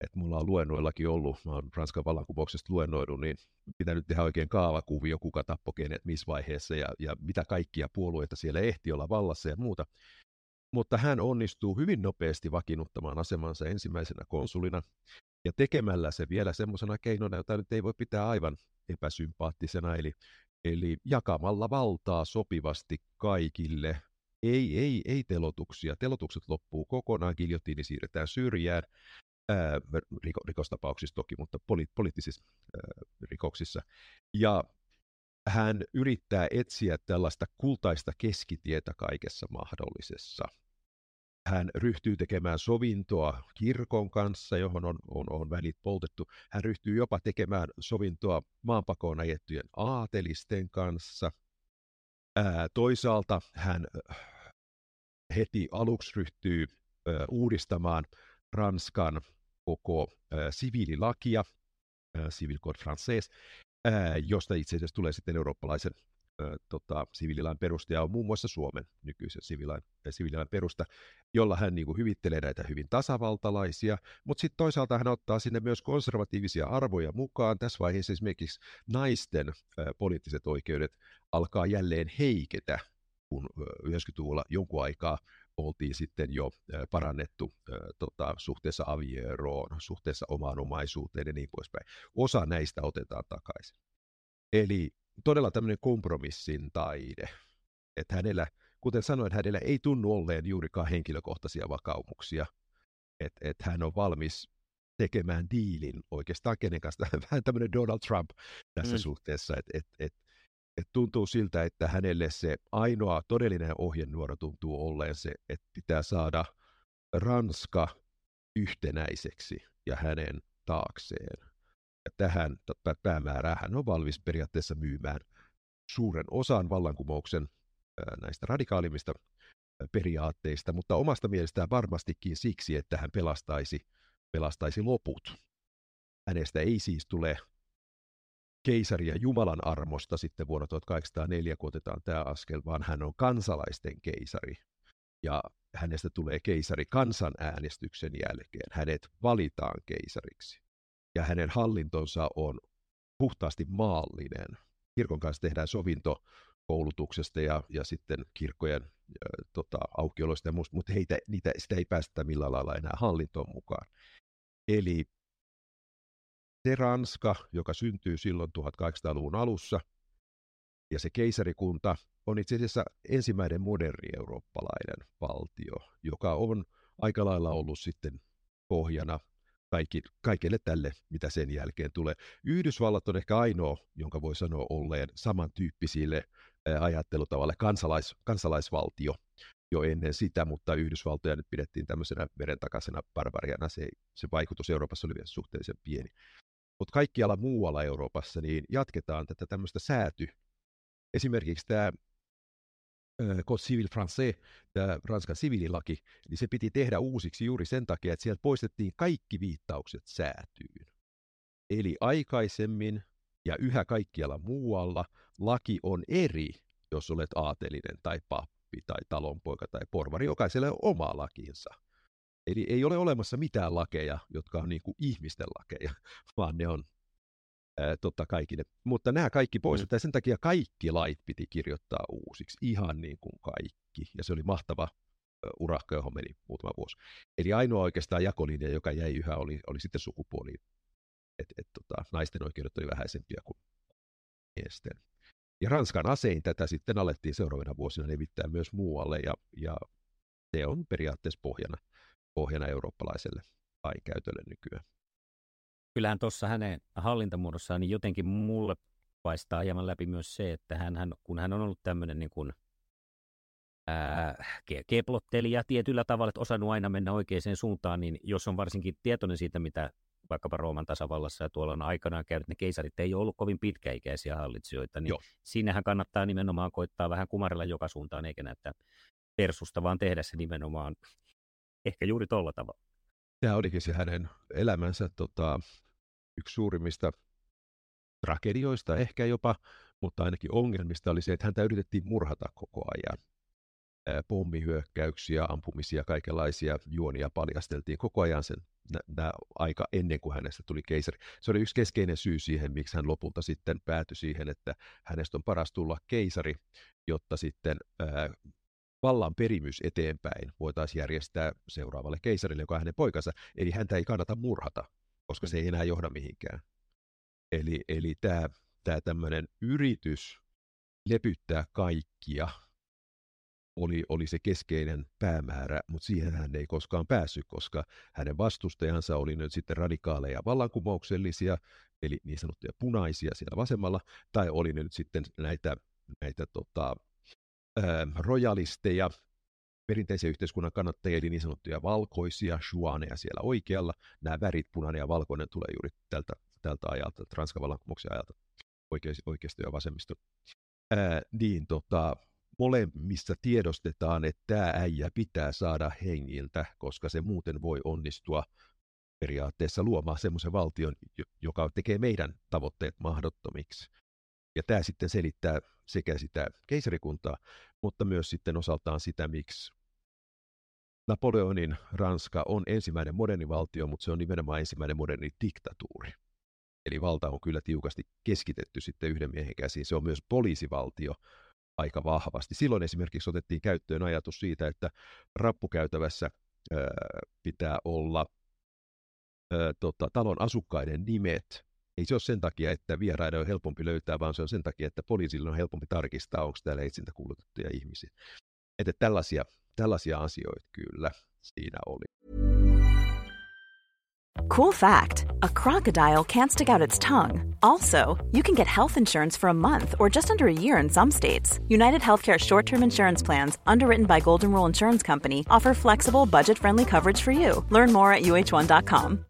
että mulla on luennoillakin ollut, mä oon Ranskan vallankumouksesta luennoinut, niin pitänyt tehdä oikein kaavakuvio, kuka tappoi kenet missä vaiheessa ja, ja mitä kaikkia puolueita siellä ehti olla vallassa ja muuta. Mutta hän onnistuu hyvin nopeasti vakiinnuttamaan asemansa ensimmäisenä konsulina ja tekemällä se vielä semmoisena keinona, jota nyt ei voi pitää aivan epäsympaattisena, eli Eli jakamalla valtaa sopivasti kaikille. Ei, ei, ei telotuksia. Telotukset loppuu kokonaan, giljotiini siirretään syrjään. Ää, riko, rikostapauksissa toki, mutta poli, poliittisissa ää, rikoksissa. Ja hän yrittää etsiä tällaista kultaista keskitietä kaikessa mahdollisessa hän ryhtyy tekemään sovintoa kirkon kanssa, johon on, on, on välit poltettu. Hän ryhtyy jopa tekemään sovintoa maanpakoon ajettujen aatelisten kanssa. Ää, toisaalta hän heti aluksi ryhtyy ää, uudistamaan Ranskan koko ää, siviililakia, Civil Code Français, ää, josta itse asiassa tulee sitten eurooppalaisen tota, siviililain perusta ja on muun muassa Suomen nykyisen siviililain, siviililain perusta, jolla hän niin kuin, hyvittelee näitä hyvin tasavaltalaisia, mutta sitten toisaalta hän ottaa sinne myös konservatiivisia arvoja mukaan. Tässä vaiheessa esimerkiksi naisten ä, poliittiset oikeudet alkaa jälleen heiketä, kun 90-luvulla jonkun aikaa oltiin sitten jo parannettu tota, suhteessa avieroon, suhteessa omaan omaisuuteen ja niin poispäin. Osa näistä otetaan takaisin. Eli todella tämmöinen kompromissin taide. Että hänellä, kuten sanoin, hänellä ei tunnu olleen juurikaan henkilökohtaisia vakaumuksia. Että et hän on valmis tekemään diilin oikeastaan kenen kanssa. Vähän tämmöinen Donald Trump tässä mm. suhteessa, että et, et, et tuntuu siltä, että hänelle se ainoa todellinen ohjenuoro tuntuu olleen se, että pitää saada Ranska yhtenäiseksi ja hänen taakseen tähän päämäärään hän on valmis periaatteessa myymään suuren osan vallankumouksen näistä radikaalimmista periaatteista, mutta omasta mielestään varmastikin siksi, että hän pelastaisi, pelastaisi loput. Hänestä ei siis tule keisaria Jumalan armosta sitten vuonna 1804, kun otetaan tämä askel, vaan hän on kansalaisten keisari. Ja hänestä tulee keisari kansanäänestyksen jälkeen. Hänet valitaan keisariksi ja hänen hallintonsa on puhtaasti maallinen. Kirkon kanssa tehdään sovinto koulutuksesta ja, ja sitten kirkkojen ä, tota, aukioloista ja muusta, mutta heitä, niitä, sitä ei päästä millään lailla enää hallintoon mukaan. Eli se Ranska, joka syntyy silloin 1800-luvun alussa, ja se keisarikunta on itse asiassa ensimmäinen moderni eurooppalainen valtio, joka on aika lailla ollut sitten pohjana kaikki, kaikille tälle, mitä sen jälkeen tulee. Yhdysvallat on ehkä ainoa, jonka voi sanoa olleen samantyyppisille ajattelutavalle kansalais, kansalaisvaltio jo ennen sitä, mutta Yhdysvaltoja nyt pidettiin tämmöisenä verentakaisena barbariana. Se, se vaikutus Euroopassa oli vielä suhteellisen pieni. Mutta kaikkialla muualla Euroopassa niin jatketaan tätä tämmöistä sääty. Esimerkiksi tämä Code Civil Français, tämä Ranskan siviililaki, niin se piti tehdä uusiksi juuri sen takia, että sieltä poistettiin kaikki viittaukset säätyyn. Eli aikaisemmin ja yhä kaikkialla muualla laki on eri, jos olet aatelinen tai pappi tai talonpoika tai porvari. Jokaiselle on oma lakinsa. Eli ei ole olemassa mitään lakeja, jotka on niin kuin ihmisten lakeja, vaan ne on ää, totta kaikille. Mutta nämä kaikki poistettiin, mm. sen takia kaikki lait piti kirjoittaa uusiksi, ihan niin kuin kaikki. Ja se oli mahtava urakka, johon meni muutama vuosi. Eli ainoa oikeastaan jakolinja, joka jäi yhä, oli, oli sitten sukupuoli. Et, et, tota, naisten oikeudet oli vähäisempiä kuin miesten. Ja Ranskan asein tätä sitten alettiin seuraavina vuosina levittää myös muualle, ja, ja se on periaatteessa pohjana, pohjana eurooppalaiselle lainkäytölle nykyään kyllähän tuossa hänen hallintamuodossaan niin jotenkin mulle paistaa hieman läpi myös se, että hän, hän kun hän on ollut tämmöinen niin kuin keplotteli ja tietyllä tavalla, että osannut aina mennä oikeaan suuntaan, niin jos on varsinkin tietoinen siitä, mitä vaikkapa Rooman tasavallassa ja tuolla on aikanaan käynyt, ne keisarit ei ole ollut kovin pitkäikäisiä hallitsijoita, niin Joo. siinähän kannattaa nimenomaan koittaa vähän kumarilla joka suuntaan, eikä näyttää persusta, vaan tehdä se nimenomaan ehkä juuri tuolla tavalla. Tämä olikin se hänen elämänsä tota, yksi suurimmista tragedioista ehkä jopa, mutta ainakin ongelmista oli se, että häntä yritettiin murhata koko ajan. Pommihyökkäyksiä, ampumisia, kaikenlaisia juonia paljasteltiin koko ajan sen nä, aika ennen kuin hänestä tuli keisari. Se oli yksi keskeinen syy siihen, miksi hän lopulta sitten päätyi siihen, että hänestä on paras tulla keisari, jotta sitten ää, vallan perimys eteenpäin voitaisiin järjestää seuraavalle keisarille, joka on hänen poikansa. Eli häntä ei kannata murhata, koska se ei enää johda mihinkään. Eli, eli tämä, tämä tämmöinen yritys lepyttää kaikkia oli, oli se keskeinen päämäärä, mutta siihen hän ei koskaan päässyt, koska hänen vastustajansa oli nyt sitten radikaaleja vallankumouksellisia, eli niin sanottuja punaisia siellä vasemmalla, tai oli nyt sitten näitä, näitä tota, ää, rojalisteja, perinteisen yhteiskunnan kannattajia, eli niin sanottuja valkoisia shuaneja siellä oikealla. Nämä värit, punainen ja valkoinen, tulee juuri tältä, tältä ajalta, Ranskan vallankumouksen ajalta, oikeisto ja vasemmisto. Ää, niin tota, molemmissa tiedostetaan, että tämä äijä pitää saada hengiltä, koska se muuten voi onnistua periaatteessa luomaan semmoisen valtion, joka tekee meidän tavoitteet mahdottomiksi. Ja tämä sitten selittää sekä sitä keisarikuntaa, mutta myös sitten osaltaan sitä, miksi Napoleonin Ranska on ensimmäinen moderni valtio, mutta se on nimenomaan ensimmäinen moderni diktatuuri. Eli valta on kyllä tiukasti keskitetty sitten yhden miehen käsiin. Se on myös poliisivaltio aika vahvasti. Silloin esimerkiksi otettiin käyttöön ajatus siitä, että rappukäytävässä ää, pitää olla tota, talon asukkaiden nimet ei se ole sen takia, että vieraiden on helpompi löytää, vaan se on sen takia, että poliisille on helpompi tarkistaa, onko täällä etsintäkuulutettuja ihmisiä. Että tällaisia, tällaisia asioita kyllä siinä oli. Cool fact a crocodile can't stick out its tongue. Also, you can get health insurance for a month or just under a year in some states. United Healthcare short term insurance plans, underwritten by Golden Rule Insurance Company, offer flexible, budget friendly coverage for you. Learn more at uh1.com.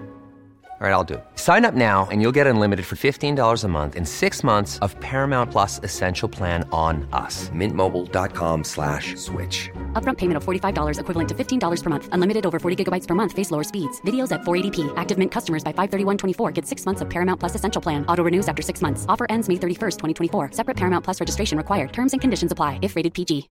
All right, I'll do it. Sign up now and you'll get unlimited for $15 a month in six months of Paramount Plus Essential Plan on us. Mintmobile.com slash switch. Upfront payment of $45 equivalent to $15 per month. Unlimited over 40 gigabytes per month. Face lower speeds. Videos at 480p. Active Mint customers by 531.24 get six months of Paramount Plus Essential Plan. Auto renews after six months. Offer ends May 31st, 2024. Separate Paramount Plus registration required. Terms and conditions apply if rated PG.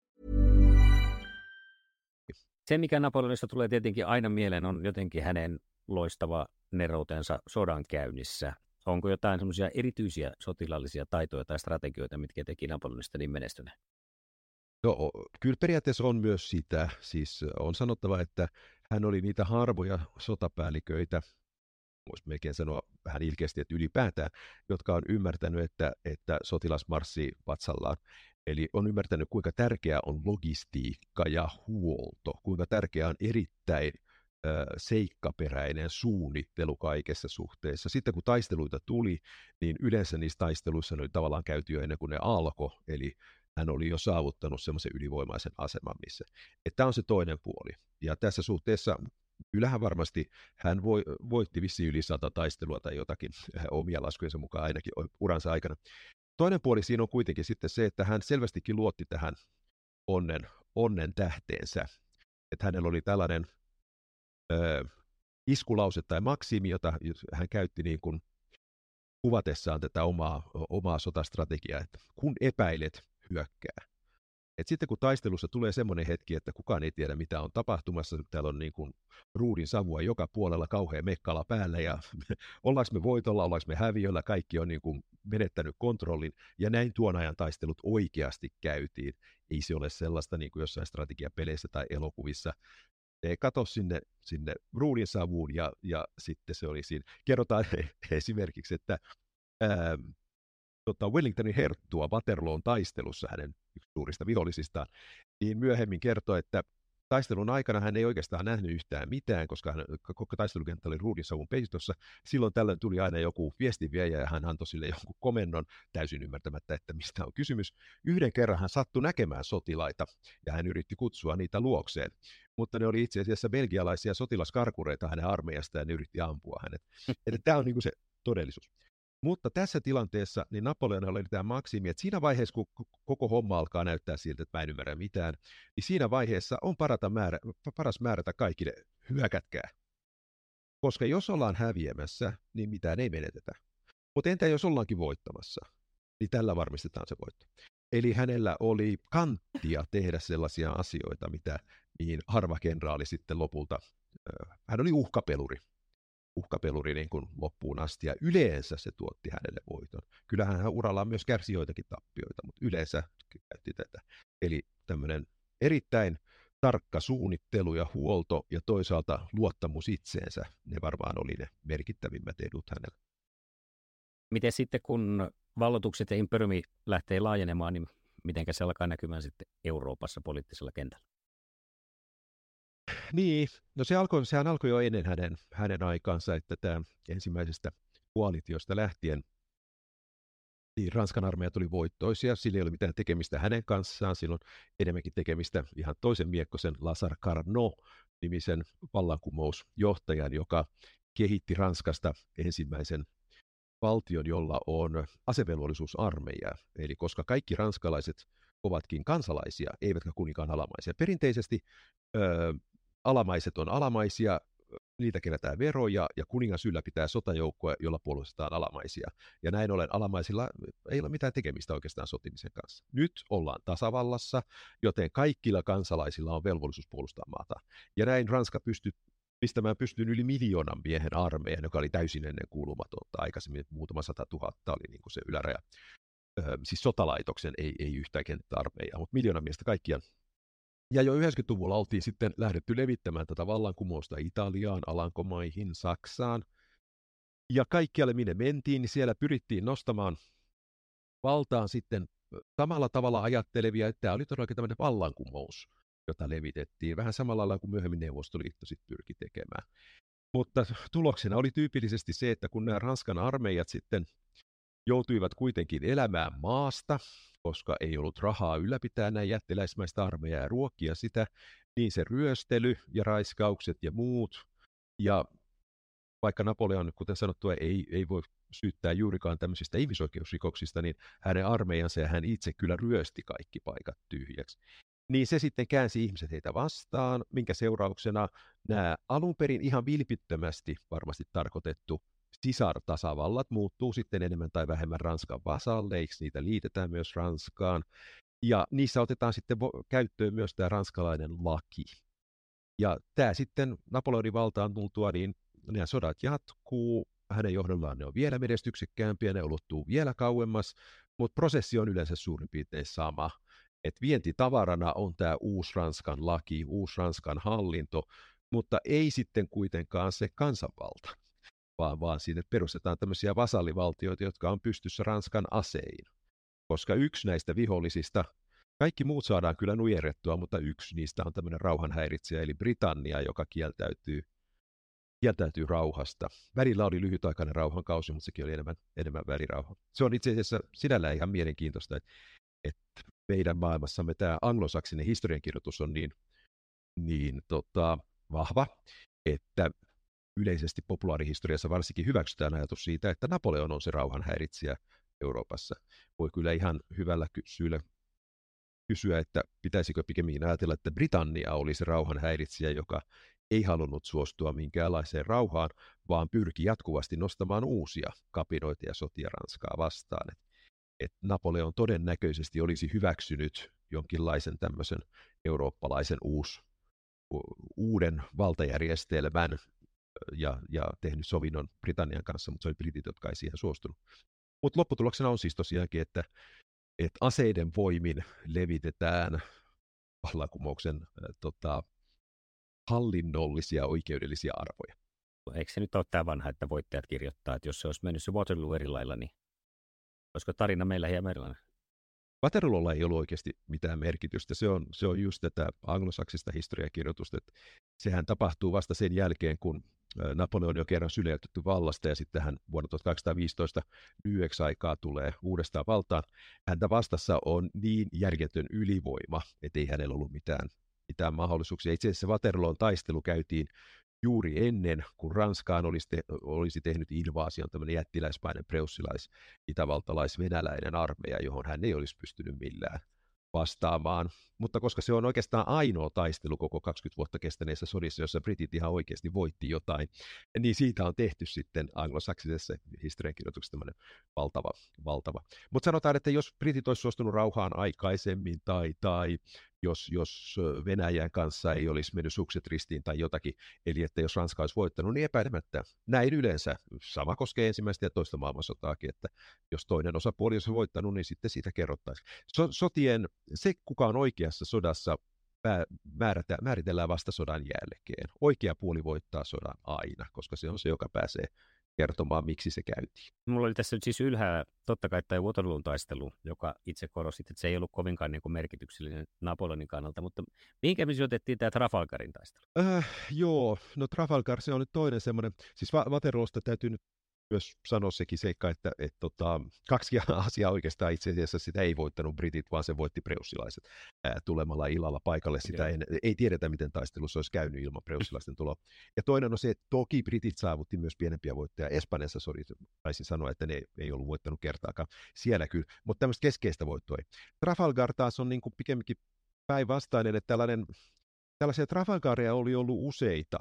Se, mikä Napoleonista tulee tietenkin aina mieleen, on jotenkin hänen loistava neroutensa sodan käynnissä. Onko jotain semmoisia erityisiä sotilaallisia taitoja tai strategioita, mitkä teki Napoleonista niin menestyneen? No, kyllä periaatteessa on myös sitä. Siis on sanottava, että hän oli niitä harvoja sotapäälliköitä, voisi melkein sanoa vähän ilkeästi, että ylipäätään, jotka on ymmärtänyt, että, että sotilasmarssi vatsallaan. Eli on ymmärtänyt, kuinka tärkeää on logistiikka ja huolto, kuinka tärkeää on erittäin seikkaperäinen suunnittelu kaikessa suhteessa. Sitten kun taisteluita tuli, niin yleensä niissä taisteluissa ne oli tavallaan käyty jo ennen kuin ne alkoi, eli hän oli jo saavuttanut semmoisen ylivoimaisen aseman, missä. Tämä on se toinen puoli. Ja tässä suhteessa kyllähän varmasti hän voi, voitti vissi yli sata taistelua tai jotakin omia laskujensa mukaan ainakin uransa aikana. Toinen puoli siinä on kuitenkin sitten se, että hän selvästikin luotti tähän onnen, onnen tähteensä. Että hänellä oli tällainen ö, iskulause tai maksimi, jota hän käytti niin kuin kuvatessaan tätä omaa, omaa sotastrategiaa, että kun epäilet, hyökkää. Et sitten kun taistelussa tulee semmoinen hetki, että kukaan ei tiedä mitä on tapahtumassa, täällä on niin kuin ruudin savua joka puolella kauhean mekkala päällä ja ollaanko me voitolla, ollaanko me häviöllä, kaikki on niin kuin menettänyt kontrollin ja näin tuon ajan taistelut oikeasti käytiin. Ei se ole sellaista niin kuin jossain strategiapeleissä tai elokuvissa, ei kato sinne, sinne ruudin savuun ja, ja sitten se oli siinä. Kerrotaan esimerkiksi, että ää, tota Wellingtonin herttua Waterloon taistelussa hänen yksi suurista vihollisistaan, niin myöhemmin kertoi, että taistelun aikana hän ei oikeastaan nähnyt yhtään mitään, koska hän, koko taistelukenttä oli ruudissavun peitossa. Silloin tällöin tuli aina joku viestinviejä ja hän antoi sille jonkun komennon täysin ymmärtämättä, että mistä on kysymys. Yhden kerran hän sattui näkemään sotilaita ja hän yritti kutsua niitä luokseen. Mutta ne oli itse asiassa belgialaisia sotilaskarkureita hänen armeijasta ja ne yritti ampua hänet. Että tämä on niin kuin se todellisuus. Mutta tässä tilanteessa niin Napoleon oli tämä maksimi, että siinä vaiheessa, kun koko homma alkaa näyttää siltä, että mä en ymmärrä mitään, niin siinä vaiheessa on parata määrä, paras määrätä kaikille hyökätkää. Koska jos ollaan häviämässä, niin mitään ei menetetä. Mutta entä jos ollaankin voittamassa, niin tällä varmistetaan se voitto. Eli hänellä oli kanttia tehdä sellaisia asioita, mitä mihin harva kenraali sitten lopulta, hän oli uhkapeluri, uhkapeluri niin kuin loppuun asti, ja yleensä se tuotti hänelle voiton. Kyllähän hän urallaan myös kärsi joitakin tappioita, mutta yleensä käytti tätä. Eli tämmöinen erittäin tarkka suunnittelu ja huolto ja toisaalta luottamus itseensä, ne varmaan oli ne merkittävimmät edut hänelle. Miten sitten, kun vallotukset ja imperiumi lähtee laajenemaan, niin miten se alkaa näkymään sitten Euroopassa poliittisella kentällä? Niin, no se alkoi, sehän alkoi jo ennen hänen, hänen aikansa, että tämä ensimmäisestä koalitiosta lähtien niin Ranskan armeija tuli voittoisia, sillä ei ole mitään tekemistä hänen kanssaan, silloin enemmänkin tekemistä ihan toisen miekkosen Lazar Carnot nimisen vallankumousjohtajan, joka kehitti Ranskasta ensimmäisen valtion, jolla on asevelvollisuusarmeija. Eli koska kaikki ranskalaiset ovatkin kansalaisia, eivätkä kuninkaan alamaisia. Perinteisesti alamaiset on alamaisia, niitä kerätään veroja ja kuningas ylläpitää sotajoukkoa, jolla puolustetaan alamaisia. Ja näin ollen alamaisilla ei ole mitään tekemistä oikeastaan sotimisen kanssa. Nyt ollaan tasavallassa, joten kaikilla kansalaisilla on velvollisuus puolustaa maata. Ja näin Ranska pystyi pistämään pystyyn yli miljoonan miehen armeijan, joka oli täysin ennen kuulumatonta. Aikaisemmin muutama sata tuhatta oli niin kuin se yläraja. Öö, siis sotalaitoksen, ei, ei yhtään kenttäarmeijaa, mutta miljoona miestä kaikkiaan ja jo 90-luvulla oltiin sitten lähdetty levittämään tätä vallankumousta Italiaan, Alankomaihin, Saksaan. Ja kaikkialle minne mentiin, niin siellä pyrittiin nostamaan valtaan sitten samalla tavalla ajattelevia, että tämä oli todellakin tämmöinen vallankumous, jota levitettiin. Vähän samalla lailla kuin myöhemmin Neuvostoliitto sitten pyrki tekemään. Mutta tuloksena oli tyypillisesti se, että kun nämä Ranskan armeijat sitten joutuivat kuitenkin elämään maasta, koska ei ollut rahaa ylläpitää näin jättiläismäistä armeijaa ja ruokkia sitä, niin se ryöstely ja raiskaukset ja muut, ja vaikka Napoleon, kuten sanottua, ei, ei voi syyttää juurikaan tämmöisistä ihmisoikeusrikoksista, niin hänen armeijansa ja hän itse kyllä ryösti kaikki paikat tyhjäksi. Niin se sitten käänsi ihmiset heitä vastaan, minkä seurauksena nämä alun perin ihan vilpittömästi varmasti tarkoitettu sisartasavallat muuttuu sitten enemmän tai vähemmän Ranskan vasalleiksi, niitä liitetään myös Ranskaan, ja niissä otetaan sitten käyttöön myös tämä ranskalainen laki. Ja tämä sitten Napoleonin valtaan tultua, niin nämä sodat jatkuu, hänen johdollaan ne on vielä menestyksekkäämpiä, ne ulottuu vielä kauemmas, mutta prosessi on yleensä suurin piirtein sama. Et vientitavarana on tämä uusi Ranskan laki, uusi Ranskan hallinto, mutta ei sitten kuitenkaan se kansanvalta vaan, vaan sinne perustetaan tämmöisiä vasallivaltioita, jotka on pystyssä Ranskan asein. Koska yksi näistä vihollisista, kaikki muut saadaan kyllä nujerrettua, mutta yksi niistä on tämmöinen rauhanhäiritsijä, eli Britannia, joka kieltäytyy, kieltäytyy rauhasta. Välillä oli lyhytaikainen rauhankausi, mutta sekin oli enemmän, enemmän välirauha. Se on itse asiassa sinällään ihan mielenkiintoista, että, että meidän maailmassamme tämä anglosaksinen historiankirjoitus on niin, niin tota, vahva, että yleisesti populaarihistoriassa varsinkin hyväksytään ajatus siitä, että Napoleon on se rauhanhäiritsijä Euroopassa. Voi kyllä ihan hyvällä syyllä kysyä, että pitäisikö pikemmin ajatella, että Britannia oli se rauhanhäiritsijä, joka ei halunnut suostua minkäänlaiseen rauhaan, vaan pyrki jatkuvasti nostamaan uusia kapinoita ja sotia Ranskaa vastaan. Et, et Napoleon todennäköisesti olisi hyväksynyt jonkinlaisen tämmöisen eurooppalaisen uus, uuden valtajärjestelmän, ja, ja tehnyt sovinnon Britannian kanssa, mutta se oli britit, jotka ei siihen suostunut. Mutta lopputuloksena on siis tosiaankin, että, että aseiden voimin levitetään vallankumouksen äh, tota, hallinnollisia oikeudellisia arvoja. Eikö se nyt ole tämä vanha, että voittajat kirjoittaa, että jos se olisi mennyt se Waterloo eri lailla, niin olisiko tarina meillä hieman erilainen? Waterloolla ei ollut oikeasti mitään merkitystä. Se on, se on just tätä anglosaksista historiakirjoitusta, että sehän tapahtuu vasta sen jälkeen, kun Napoleon on jo kerran syleiltetty vallasta ja sitten hän vuonna 1815 lyhyeksi aikaa tulee uudestaan valtaan. Häntä vastassa on niin järjetön ylivoima, ettei hänellä ollut mitään, mitään mahdollisuuksia. Itse asiassa Waterloon taistelu käytiin juuri ennen, kun Ranskaan olisi, te, olisi tehnyt invaasion tämmöinen jättiläispäinen preussilais, itävaltalais, venäläinen armeija, johon hän ei olisi pystynyt millään vastaamaan. Mutta koska se on oikeastaan ainoa taistelu koko 20 vuotta kestäneessä sodissa, jossa britit ihan oikeasti voitti jotain, niin siitä on tehty sitten anglosaksisessa historiankirjoituksessa tämmöinen valtava, valtava. Mutta sanotaan, että jos britit olisi suostunut rauhaan aikaisemmin tai, tai jos, jos Venäjän kanssa ei olisi mennyt sukset ristiin tai jotakin, eli että jos Ranska olisi voittanut, niin epäilemättä näin yleensä. Sama koskee ensimmäistä ja toista maailmansotaakin, että jos toinen osapuoli olisi voittanut, niin sitten siitä kerrottaisiin. So, sotien, se kuka on oikeassa sodassa, määrätä, määritellään vasta sodan jälkeen. Oikea puoli voittaa sodan aina, koska se on se, joka pääsee kertomaan, miksi se käytiin. Mulla oli tässä nyt siis ylhäällä totta kai tämä Waterloon taistelu, joka itse korosti, että se ei ollut kovinkaan niin kuin merkityksellinen Napoleonin kannalta, mutta mihinkä me sijoitettiin tämä Trafalgarin taistelu? Äh, joo, no Trafalgar se on nyt toinen semmoinen, siis Waterloosta täytyy nyt myös sanoa sekin seikka, että et, tota, kaksi asiaa oikeastaan itse asiassa sitä ei voittanut britit, vaan se voitti preussilaiset ää, tulemalla illalla paikalle. Sitä en, ei tiedetä, miten taistelussa olisi käynyt ilman preussilaisten tuloa. Ja toinen on se, että toki britit saavutti myös pienempiä voittoja. Espanjassa sori, taisin sanoa, että ne ei ollut voittanut kertaakaan. Siellä kyllä, mutta tämmöistä keskeistä voittoa ei. Trafalgar taas on niin kuin pikemminkin päinvastainen, että tällainen, tällaisia Trafalgaria oli ollut useita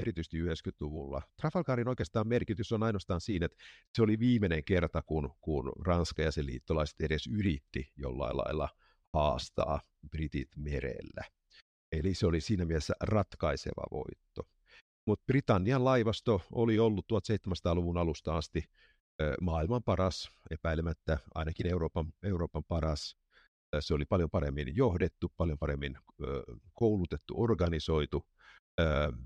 erityisesti 90-luvulla. Trafalgarin oikeastaan merkitys on ainoastaan siinä, että se oli viimeinen kerta, kun, kun Ranska ja sen liittolaiset edes yritti jollain lailla haastaa Britit merellä. Eli se oli siinä mielessä ratkaiseva voitto. Mutta Britannian laivasto oli ollut 1700-luvun alusta asti maailman paras, epäilemättä ainakin Euroopan, Euroopan paras. Se oli paljon paremmin johdettu, paljon paremmin koulutettu, organisoitu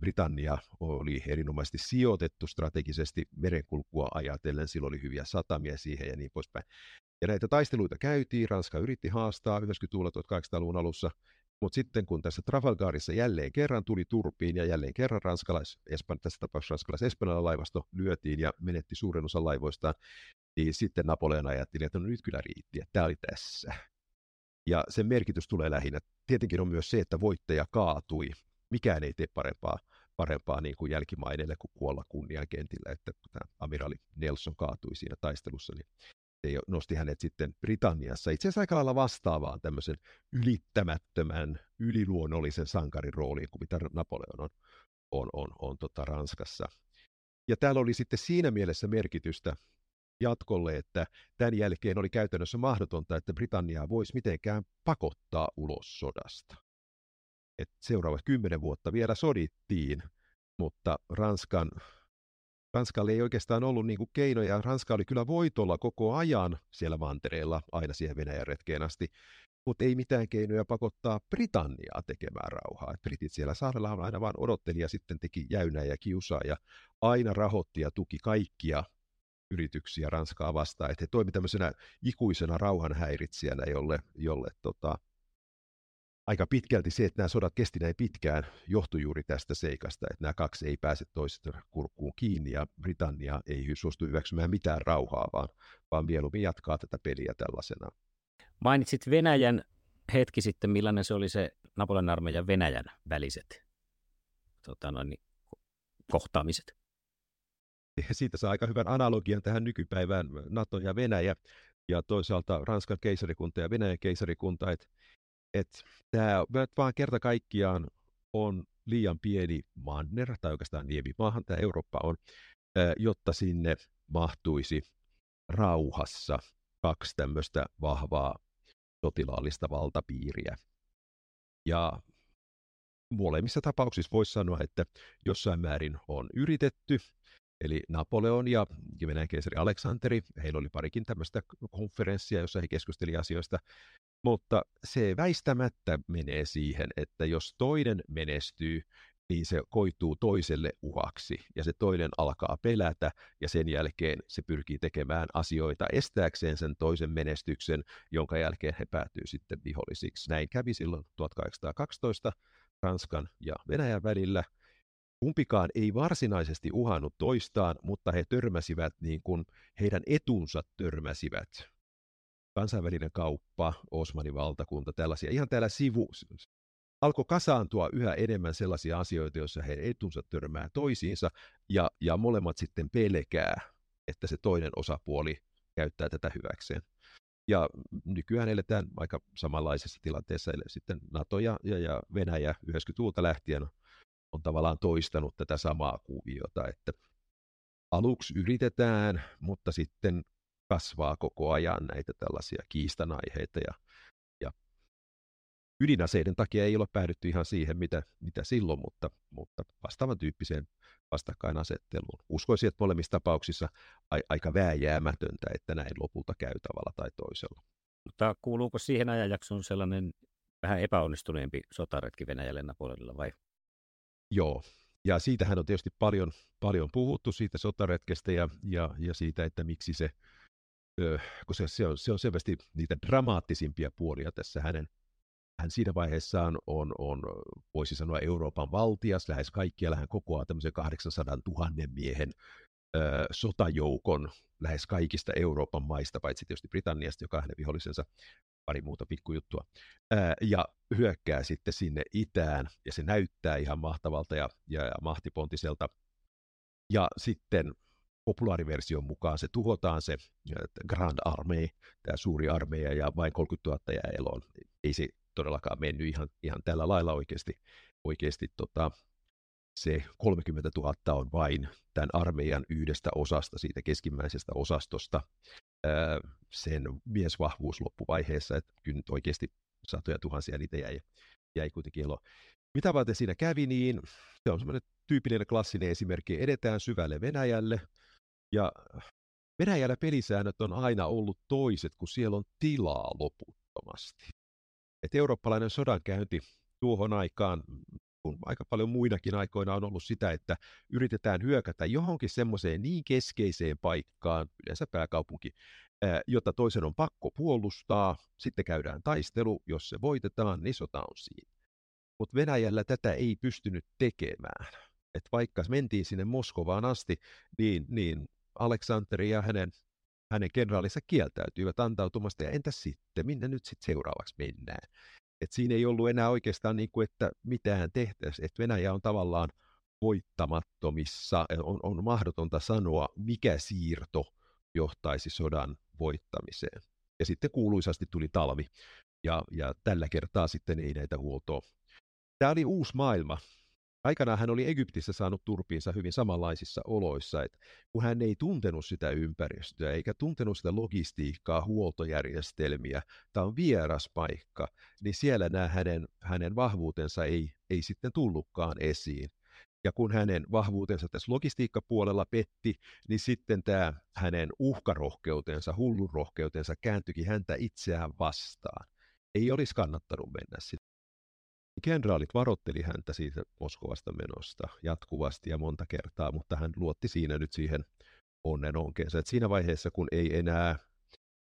Britannia oli erinomaisesti sijoitettu strategisesti merenkulkua ajatellen, sillä oli hyviä satamia siihen ja niin poispäin. Ja näitä taisteluita käytiin, Ranska yritti haastaa 90-luvulla 1800-luvun alussa, mutta sitten kun tässä Trafalgarissa jälleen kerran tuli turpiin ja jälleen kerran ranskalais, Espan, tässä tapauksessa ranskalais-espanjalainen laivasto lyötiin ja menetti suuren osan laivoistaan, niin sitten Napoleon ajatteli, että no nyt kyllä riitti, että tämä oli tässä. Ja sen merkitys tulee lähinnä. Tietenkin on myös se, että voittaja kaatui mikään ei tee parempaa, parempaa niin kuin jälkimaineille kuin kuolla kunniakentillä, että tämä amiraali Nelson kaatui siinä taistelussa, niin se nosti hänet sitten Britanniassa itse asiassa aika lailla vastaavaan tämmöisen ylittämättömän, yliluonnollisen sankarin rooliin kuin mitä Napoleon on, on, on, on tota Ranskassa. Ja täällä oli sitten siinä mielessä merkitystä jatkolle, että tämän jälkeen oli käytännössä mahdotonta, että Britanniaa voisi mitenkään pakottaa ulos sodasta että seuraavat kymmenen vuotta vielä sodittiin, mutta Ranskan, Ranskalle ei oikeastaan ollut niin kuin keinoja. Ranska oli kyllä voitolla koko ajan siellä mantereella, aina siihen Venäjän retkeen asti, mutta ei mitään keinoja pakottaa Britanniaa tekemään rauhaa. Et Britit siellä saarella aina vain odotteli ja sitten teki jäynää ja kiusaa ja aina rahoitti ja tuki kaikkia yrityksiä Ranskaa vastaan, että he toimi tämmöisenä ikuisena rauhanhäiritsijänä, jolle, jolle tota, aika pitkälti se, että nämä sodat kesti näin pitkään, johtui juuri tästä seikasta, että nämä kaksi ei pääse toisesta kurkkuun kiinni ja Britannia ei suostu hyväksymään mitään rauhaa, vaan, vaan mieluummin jatkaa tätä peliä tällaisena. Mainitsit Venäjän hetki sitten, millainen se oli se Napoleon armeijan Venäjän väliset tota noin, kohtaamiset. Siitä saa aika hyvän analogian tähän nykypäivään NATO ja Venäjä ja toisaalta Ranskan keisarikunta ja Venäjän keisarikunta, että että tämä vaan kerta kaikkiaan on liian pieni manner, tai oikeastaan niemimaahan tämä Eurooppa on, jotta sinne mahtuisi rauhassa kaksi tämmöistä vahvaa sotilaallista valtapiiriä. Ja molemmissa tapauksissa voisi sanoa, että jossain määrin on yritetty, eli Napoleon ja Venäjän keisari Aleksanteri, heillä oli parikin tämmöistä konferenssia, jossa he keskusteli asioista, mutta se väistämättä menee siihen, että jos toinen menestyy, niin se koituu toiselle uhaksi ja se toinen alkaa pelätä ja sen jälkeen se pyrkii tekemään asioita estääkseen sen toisen menestyksen, jonka jälkeen he päätyy sitten vihollisiksi. Näin kävi silloin 1812 Ranskan ja Venäjän välillä. Kumpikaan ei varsinaisesti uhannut toistaan, mutta he törmäsivät niin kuin heidän etunsa törmäsivät. Kansainvälinen kauppa, Osmanin valtakunta, tällaisia ihan täällä sivu, alkoi kasaantua yhä enemmän sellaisia asioita, joissa he etunsa törmää toisiinsa, ja, ja molemmat sitten pelkää, että se toinen osapuoli käyttää tätä hyväkseen. Ja nykyään eletään aika samanlaisessa tilanteessa, eli sitten NATO ja, ja, ja Venäjä 90-luvulta lähtien on tavallaan toistanut tätä samaa kuviota, että aluksi yritetään, mutta sitten kasvaa koko ajan näitä tällaisia kiistanaiheita ja ydinaseiden takia ei ole päädytty ihan siihen, mitä, mitä silloin, mutta, mutta vastaavan tyyppiseen vastakkainasetteluun. Uskoisin, että molemmissa tapauksissa a, aika vääjäämätöntä, että näin lopulta käy tavalla tai toisella. Mutta kuuluuko siihen ajanjaksoon sellainen vähän epäonnistuneempi sotaretki Venäjälle Napoleonilla vai? Joo, ja siitähän on tietysti paljon, paljon puhuttu siitä sotaretkestä ja, ja, ja siitä, että miksi se, kun se, se, on, se on selvästi niitä dramaattisimpia puolia tässä hänen hän siinä vaiheessa on, on, voisi sanoa Euroopan valtias, lähes kaikkialla hän kokoaa tämmöisen 800 000 miehen ö, sotajoukon lähes kaikista Euroopan maista, paitsi tietysti Britanniasta, joka on hänen vihollisensa, pari muuta pikkujuttua, ö, ja hyökkää sitten sinne itään, ja se näyttää ihan mahtavalta ja, ja, ja mahtipontiselta. Ja sitten populaariversion mukaan se tuhotaan se Grand Armee, tämä suuri armeija, ja vain 30 000 jää eloon. Ei se todellakaan mennyt ihan, ihan tällä lailla oikeasti. oikeasti tota, se 30 000 on vain tämän armeijan yhdestä osasta, siitä keskimmäisestä osastosta, ää, sen miesvahvuus loppuvaiheessa, että kyllä nyt oikeasti satoja tuhansia niitä jäi, jäi kuitenkin elo. Mitä varten siinä kävi, niin se on semmoinen tyypillinen klassinen esimerkki. Edetään syvälle Venäjälle, ja Venäjällä pelisäännöt on aina ollut toiset, kun siellä on tilaa loputtomasti että eurooppalainen sodankäynti tuohon aikaan, kun aika paljon muinakin aikoina on ollut sitä, että yritetään hyökätä johonkin semmoiseen niin keskeiseen paikkaan, yleensä pääkaupunki, jota toisen on pakko puolustaa, sitten käydään taistelu, jos se voitetaan, niin sota on siinä. Mutta Venäjällä tätä ei pystynyt tekemään. Et vaikka mentiin sinne Moskovaan asti, niin, niin Aleksanteri ja hänen hänen kenraalinsa kieltäytyivät antautumasta, ja entä sitten, minne nyt sitten seuraavaksi mennään? Et siinä ei ollut enää oikeastaan niin kuin, että mitään tehtäisiin, että Venäjä on tavallaan voittamattomissa, on, on mahdotonta sanoa, mikä siirto johtaisi sodan voittamiseen. Ja sitten kuuluisasti tuli talvi, ja, ja tällä kertaa sitten ei näitä huoltoa. Tämä oli uusi maailma, Aikanaan hän oli Egyptissä saanut turpiinsa hyvin samanlaisissa oloissa, että kun hän ei tuntenut sitä ympäristöä eikä tuntenut sitä logistiikkaa, huoltojärjestelmiä, tämä on vieras paikka, niin siellä nämä hänen, hänen vahvuutensa ei, ei sitten tullutkaan esiin. Ja kun hänen vahvuutensa tässä logistiikkapuolella petti, niin sitten tämä hänen uhkarohkeutensa, hullunrohkeutensa kääntyikin häntä itseään vastaan. Ei olisi kannattanut mennä sitä Kenraalit varotteli häntä siitä Moskovasta menosta jatkuvasti ja monta kertaa, mutta hän luotti siinä nyt siihen onnen onkeensa. Et siinä vaiheessa, kun ei enää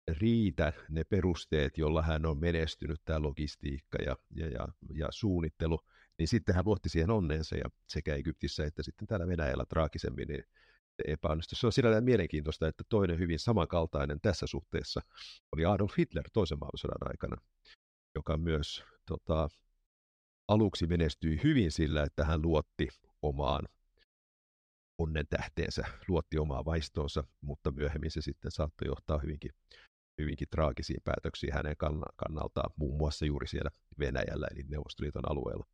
riitä ne perusteet, jolla hän on menestynyt, tämä logistiikka ja, ja, ja, ja suunnittelu, niin sitten hän luotti siihen onneensa ja sekä Egyptissä että sitten täällä Venäjällä traagisemmin niin epäonnistui. Se on sillä mielenkiintoista, että toinen hyvin samankaltainen tässä suhteessa oli Adolf Hitler toisen maailmansodan aikana, joka myös tota, aluksi menestyi hyvin sillä, että hän luotti omaan onnen tähteensä, luotti omaa vaistoonsa, mutta myöhemmin se sitten saattoi johtaa hyvinkin, hyvinkin traagisiin päätöksiin hänen kannaltaan, muun muassa juuri siellä Venäjällä, eli Neuvostoliiton alueella.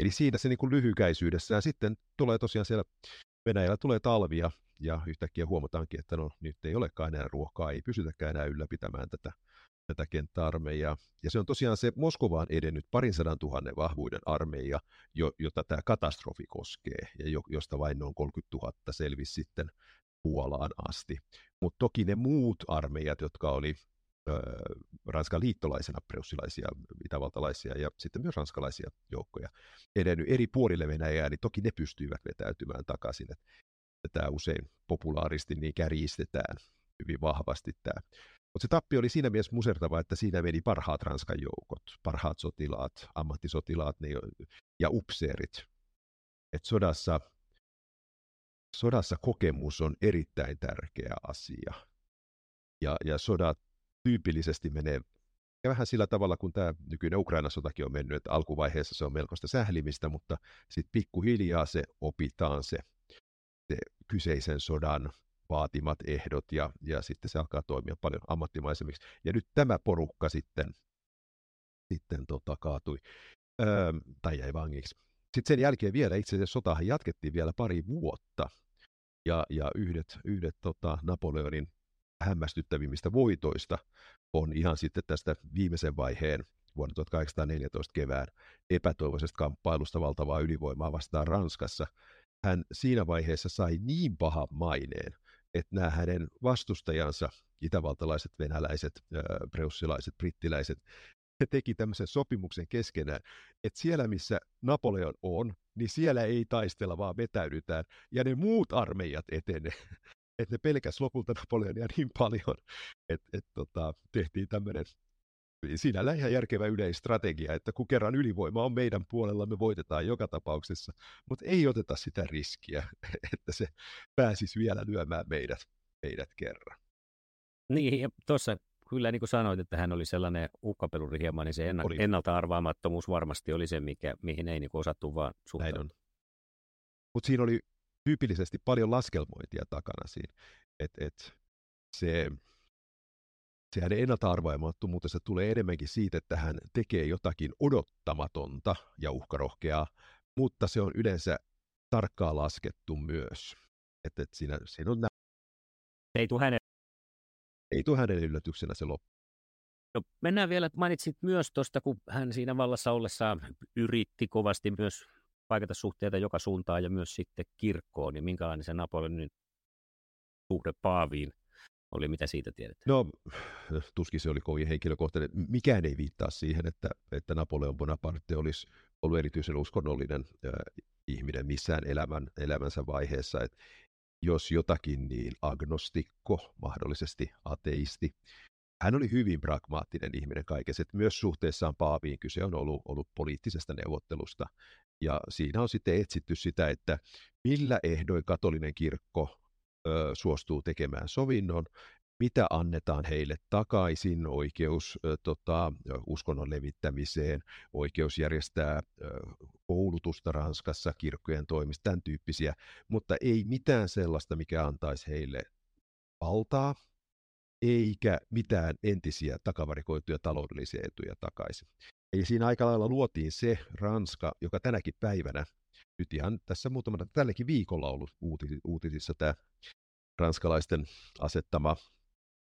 Eli siinä se niin kuin lyhykäisyydessään sitten tulee tosiaan siellä Venäjällä tulee talvia ja yhtäkkiä huomataankin, että no nyt ei olekaan enää ruokaa, ei pysytäkään enää ylläpitämään tätä tätä kenttäarmeijaa. Ja se on tosiaan se Moskovaan edennyt parin sadan tuhannen vahvuuden armeija, jo, jota tämä katastrofi koskee, ja jo, josta vain noin 30 000 selvisi sitten Puolaan asti. Mutta toki ne muut armeijat, jotka oli Ranskan liittolaisena preussilaisia, itävaltalaisia ja sitten myös ranskalaisia joukkoja edennyt eri puolille Venäjää, niin toki ne pystyivät vetäytymään takaisin. Tämä usein populaaristi niin kärjistetään hyvin vahvasti tämä. Mutta se tappi oli siinä mielessä musertava, että siinä meni parhaat Ranskan joukot, parhaat sotilaat, ammattisotilaat ne, ja upseerit. Et sodassa, sodassa kokemus on erittäin tärkeä asia. Ja, ja sodat tyypillisesti menee ja vähän sillä tavalla, kun tämä nykyinen Ukraina-sotakin on mennyt, että alkuvaiheessa se on melkoista sählimistä, mutta sitten pikkuhiljaa se opitaan se, se kyseisen sodan vaatimat ehdot ja, ja sitten se alkaa toimia paljon ammattimaisemmiksi. Ja nyt tämä porukka sitten, sitten tota, kaatui öö, tai jäi vangiksi. Sitten sen jälkeen vielä itse asiassa sotahan jatkettiin vielä pari vuotta ja, ja yhdet, yhdet tota, Napoleonin hämmästyttävimmistä voitoista on ihan sitten tästä viimeisen vaiheen vuonna 1814 kevään epätoivoisesta kamppailusta valtavaa ylivoimaa vastaan Ranskassa. Hän siinä vaiheessa sai niin pahan maineen, että nämä hänen vastustajansa, itävaltalaiset, venäläiset, preussilaiset, brittiläiset, he teki tämmöisen sopimuksen keskenään, että siellä missä Napoleon on, niin siellä ei taistella, vaan vetäydytään, ja ne muut armeijat etenee että ne pelkäs lopulta Napoleonia niin paljon, että et, tota, tehtiin tämmöinen sinällä ihan järkevä yleistrategia, että kun kerran ylivoima on meidän puolella, me voitetaan joka tapauksessa, mutta ei oteta sitä riskiä, että se pääsisi vielä lyömään meidät, meidät kerran. Niin, ja tuossa kyllä niin kuin sanoit, että hän oli sellainen uhkapeluri hieman, niin se enna- oli. ennalta arvaamattomuus varmasti oli se, mikä, mihin ei niin kuin osattu vaan suhtautua. Mutta siinä oli tyypillisesti paljon laskelmointia takana siinä. Et, et se, se hänen ennalta-arvaamattomuutensa tulee enemmänkin siitä, että hän tekee jotakin odottamatonta ja uhkarohkeaa, mutta se on yleensä tarkkaan laskettu myös. Että et siinä, siinä on nä- ei tule hänen... Ei tule hänen yllätyksenä se loppu. No, mennään vielä, mainitsit myös tuosta, kun hän siinä vallassa ollessaan yritti kovasti myös paikata suhteita joka suuntaan ja myös sitten kirkkoon, niin minkälainen se Napoleonin suhde Paaviin oli, mitä siitä tiedät? No, tuskin se oli kovin henkilökohtainen. Mikään ei viittaa siihen, että, että Napoleon Bonaparte olisi ollut erityisen uskonnollinen äh, ihminen missään elämän, elämänsä vaiheessa. Et jos jotakin, niin agnostikko, mahdollisesti ateisti. Hän oli hyvin pragmaattinen ihminen kaikessa, että myös suhteessaan Paaviin kyse on ollut, ollut poliittisesta neuvottelusta. Ja siinä on sitten etsitty sitä, että millä ehdoin katolinen kirkko suostuu tekemään sovinnon, mitä annetaan heille takaisin, oikeus tota, uskonnon levittämiseen, oikeus järjestää koulutusta Ranskassa, kirkkojen toimista, tämän tyyppisiä, mutta ei mitään sellaista, mikä antaisi heille valtaa, eikä mitään entisiä takavarikoituja taloudellisia etuja takaisin. Eli siinä aika lailla luotiin se Ranska, joka tänäkin päivänä, nyt ihan tässä muutamana, tälläkin viikolla ollut uutisissa tämä ranskalaisten asettama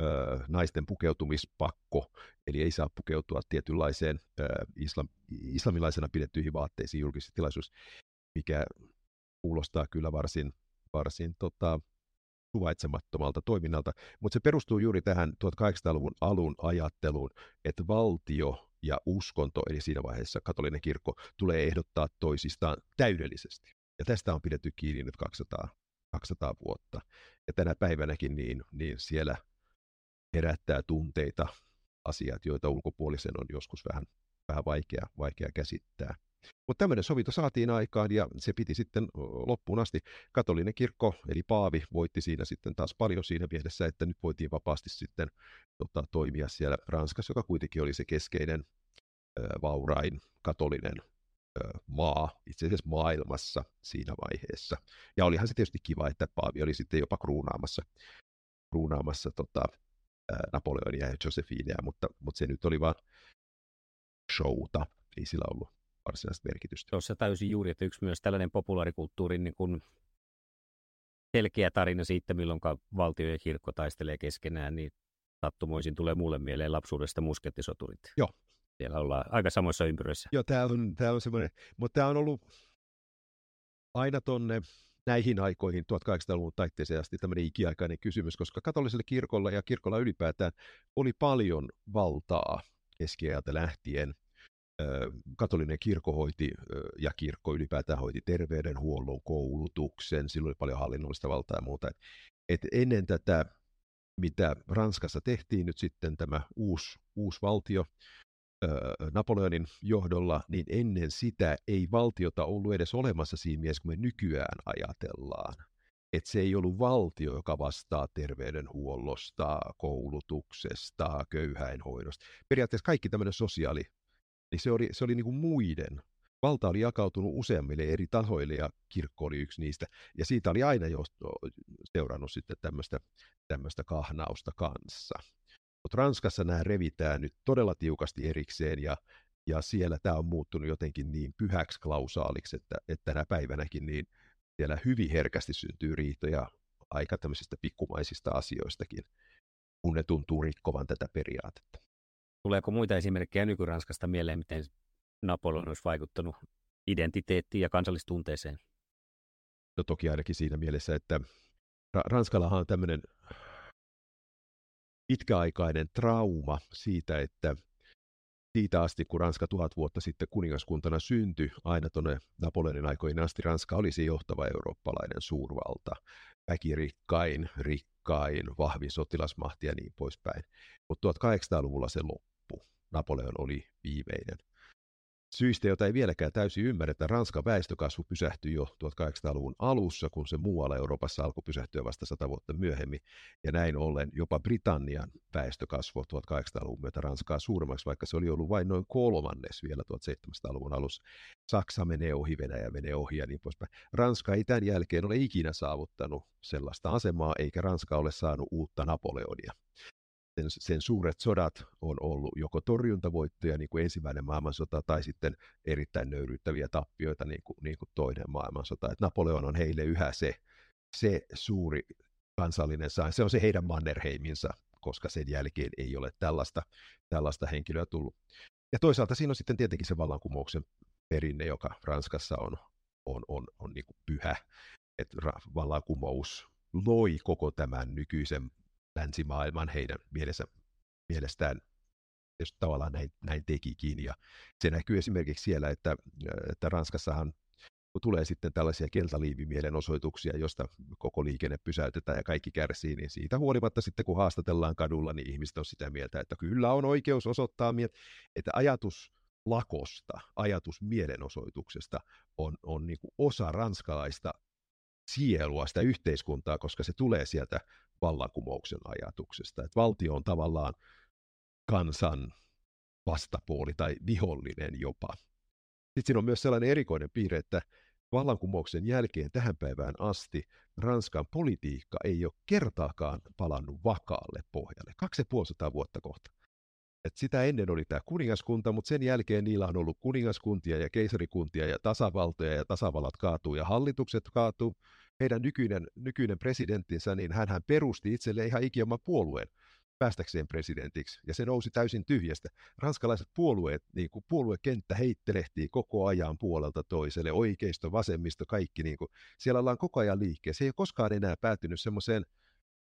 ö, naisten pukeutumispakko, eli ei saa pukeutua tietynlaiseen ö, islam, islamilaisena pidettyihin vaatteisiin julkisessa tilaisuudessa, mikä kuulostaa kyllä varsin, varsin tota, suvaitsemattomalta toiminnalta, mutta se perustuu juuri tähän 1800-luvun alun ajatteluun, että valtio ja uskonto, eli siinä vaiheessa katolinen kirkko, tulee ehdottaa toisistaan täydellisesti. Ja tästä on pidetty kiinni nyt 200, 200 vuotta. Ja tänä päivänäkin niin, niin siellä herättää tunteita asiat, joita ulkopuolisen on joskus vähän, vähän vaikea, vaikea käsittää. Mutta tämmöinen sovinto saatiin aikaan ja se piti sitten loppuun asti. Katolinen kirkko, eli Paavi, voitti siinä sitten taas paljon siinä mielessä, että nyt voitiin vapaasti sitten tota, toimia siellä Ranskassa, joka kuitenkin oli se keskeinen vaurain katolinen maa itse asiassa maailmassa siinä vaiheessa. Ja olihan se tietysti kiva, että Paavi oli sitten jopa kruunaamassa, kruunaamassa tota, Napoleonia ja Josephineä, mutta, mutta se nyt oli vain showta, ei sillä ollut varsinaista merkitystä. Tuossa täysin juuri, että yksi myös tällainen populaarikulttuurin niin kuin selkeä tarina siitä, milloin valtio ja kirkko taistelee keskenään, niin sattumoisin tulee mulle mieleen lapsuudesta muskettisoturit. Joo. Siellä ollaan aika samoissa ympyröissä. Joo, tämä on, tämä on semmoinen, mutta tämä on ollut aina tonne näihin aikoihin 1800-luvun taitteeseen asti tämmöinen ikiaikainen kysymys, koska katoliselle kirkolla ja kirkolla ylipäätään oli paljon valtaa keskiajalta lähtien. Katolinen kirkko hoiti ja kirkko ylipäätään hoiti terveydenhuollon, koulutuksen, silloin oli paljon hallinnollista valtaa ja muuta. Et ennen tätä, mitä Ranskassa tehtiin nyt sitten tämä uusi, uusi valtio, Napoleonin johdolla, niin ennen sitä ei valtiota ollut edes olemassa siinä mielessä, kun me nykyään ajatellaan. Että se ei ollut valtio, joka vastaa terveydenhuollosta, koulutuksesta, köyhäinhoidosta. Periaatteessa kaikki tämmöinen sosiaali, niin se oli, se oli niin kuin muiden. Valta oli jakautunut useammille eri tahoille ja kirkko oli yksi niistä. Ja siitä oli aina jo seurannut sitten tämmöistä, tämmöistä kahnausta kanssa. Mutta Ranskassa nämä revitään nyt todella tiukasti erikseen ja, ja siellä tämä on muuttunut jotenkin niin pyhäksi klausaaliksi, että, että tänä päivänäkin niin siellä hyvin herkästi syntyy riitoja aika tämmöisistä pikkumaisista asioistakin, kun ne tuntuu rikkovan tätä periaatetta. Tuleeko muita esimerkkejä nyky-Ranskasta mieleen, miten Napoleon olisi vaikuttanut identiteettiin ja kansallistunteeseen? No toki ainakin siinä mielessä, että Ranskallahan on tämmöinen pitkäaikainen trauma siitä, että siitä asti, kun Ranska tuhat vuotta sitten kuningaskuntana syntyi, aina tuonne Napoleonin aikoihin asti Ranska oli se johtava eurooppalainen suurvalta. Väkirikkain, rikkain, vahvin sotilasmahti ja niin poispäin. Mutta 1800-luvulla se loppu. Napoleon oli viimeinen Syistä, jota ei vieläkään täysin ymmärretä, Ranskan väestökasvu pysähtyi jo 1800-luvun alussa, kun se muualla Euroopassa alkoi pysähtyä vasta sata vuotta myöhemmin. Ja näin ollen jopa Britannian väestökasvu 1800-luvun myötä Ranskaa suuremmaksi, vaikka se oli ollut vain noin kolmannes vielä 1700-luvun alussa. Saksa menee ohi, Venäjä menee ohi ja niin poispäin. Ranska ei tämän jälkeen ole ikinä saavuttanut sellaista asemaa, eikä Ranska ole saanut uutta Napoleonia sen, sen suuret sodat on ollut joko torjuntavoittoja, niin kuin ensimmäinen maailmansota, tai sitten erittäin nöyryyttäviä tappioita, niin kuin, niin kuin toinen maailmansota. Et Napoleon on heille yhä se, se suuri kansallinen sain. Se on se heidän Mannerheiminsa, koska sen jälkeen ei ole tällaista, tällaista henkilöä tullut. Ja toisaalta siinä on sitten tietenkin se vallankumouksen perinne, joka Ranskassa on, on, on, on niin kuin pyhä. Että vallankumous loi koko tämän nykyisen länsimaailman heidän mielessä, mielestään jos tavallaan näin, näin tekikin. Ja se näkyy esimerkiksi siellä, että, että Ranskassahan tulee sitten tällaisia keltaliivimielenosoituksia, josta koko liikenne pysäytetään ja kaikki kärsii, niin siitä huolimatta sitten kun haastatellaan kadulla, niin ihmiset on sitä mieltä, että kyllä on oikeus osoittaa, että ajatus lakosta, ajatus mielenosoituksesta on, on niin kuin osa ranskalaista sielua, sitä yhteiskuntaa, koska se tulee sieltä vallankumouksen ajatuksesta. Että valtio on tavallaan kansan vastapuoli tai vihollinen jopa. Sitten siinä on myös sellainen erikoinen piirre, että vallankumouksen jälkeen tähän päivään asti Ranskan politiikka ei ole kertaakaan palannut vakaalle pohjalle. Kaksi ja vuotta kohta. Et sitä ennen oli tämä kuningaskunta, mutta sen jälkeen niillä on ollut kuningaskuntia ja keisarikuntia ja tasavaltoja ja tasavallat kaatuu ja hallitukset kaatuu. Heidän nykyinen, nykyinen presidenttinsä, niin hän perusti itselleen ihan ikioma puolueen päästäkseen presidentiksi, ja se nousi täysin tyhjästä. Ranskalaiset puolueet, niin kuin puoluekenttä heittelehtii koko ajan puolelta toiselle, oikeisto, vasemmisto, kaikki, niin kuin, siellä ollaan koko ajan liikkeessä. Se ei ole koskaan enää päätynyt semmoiseen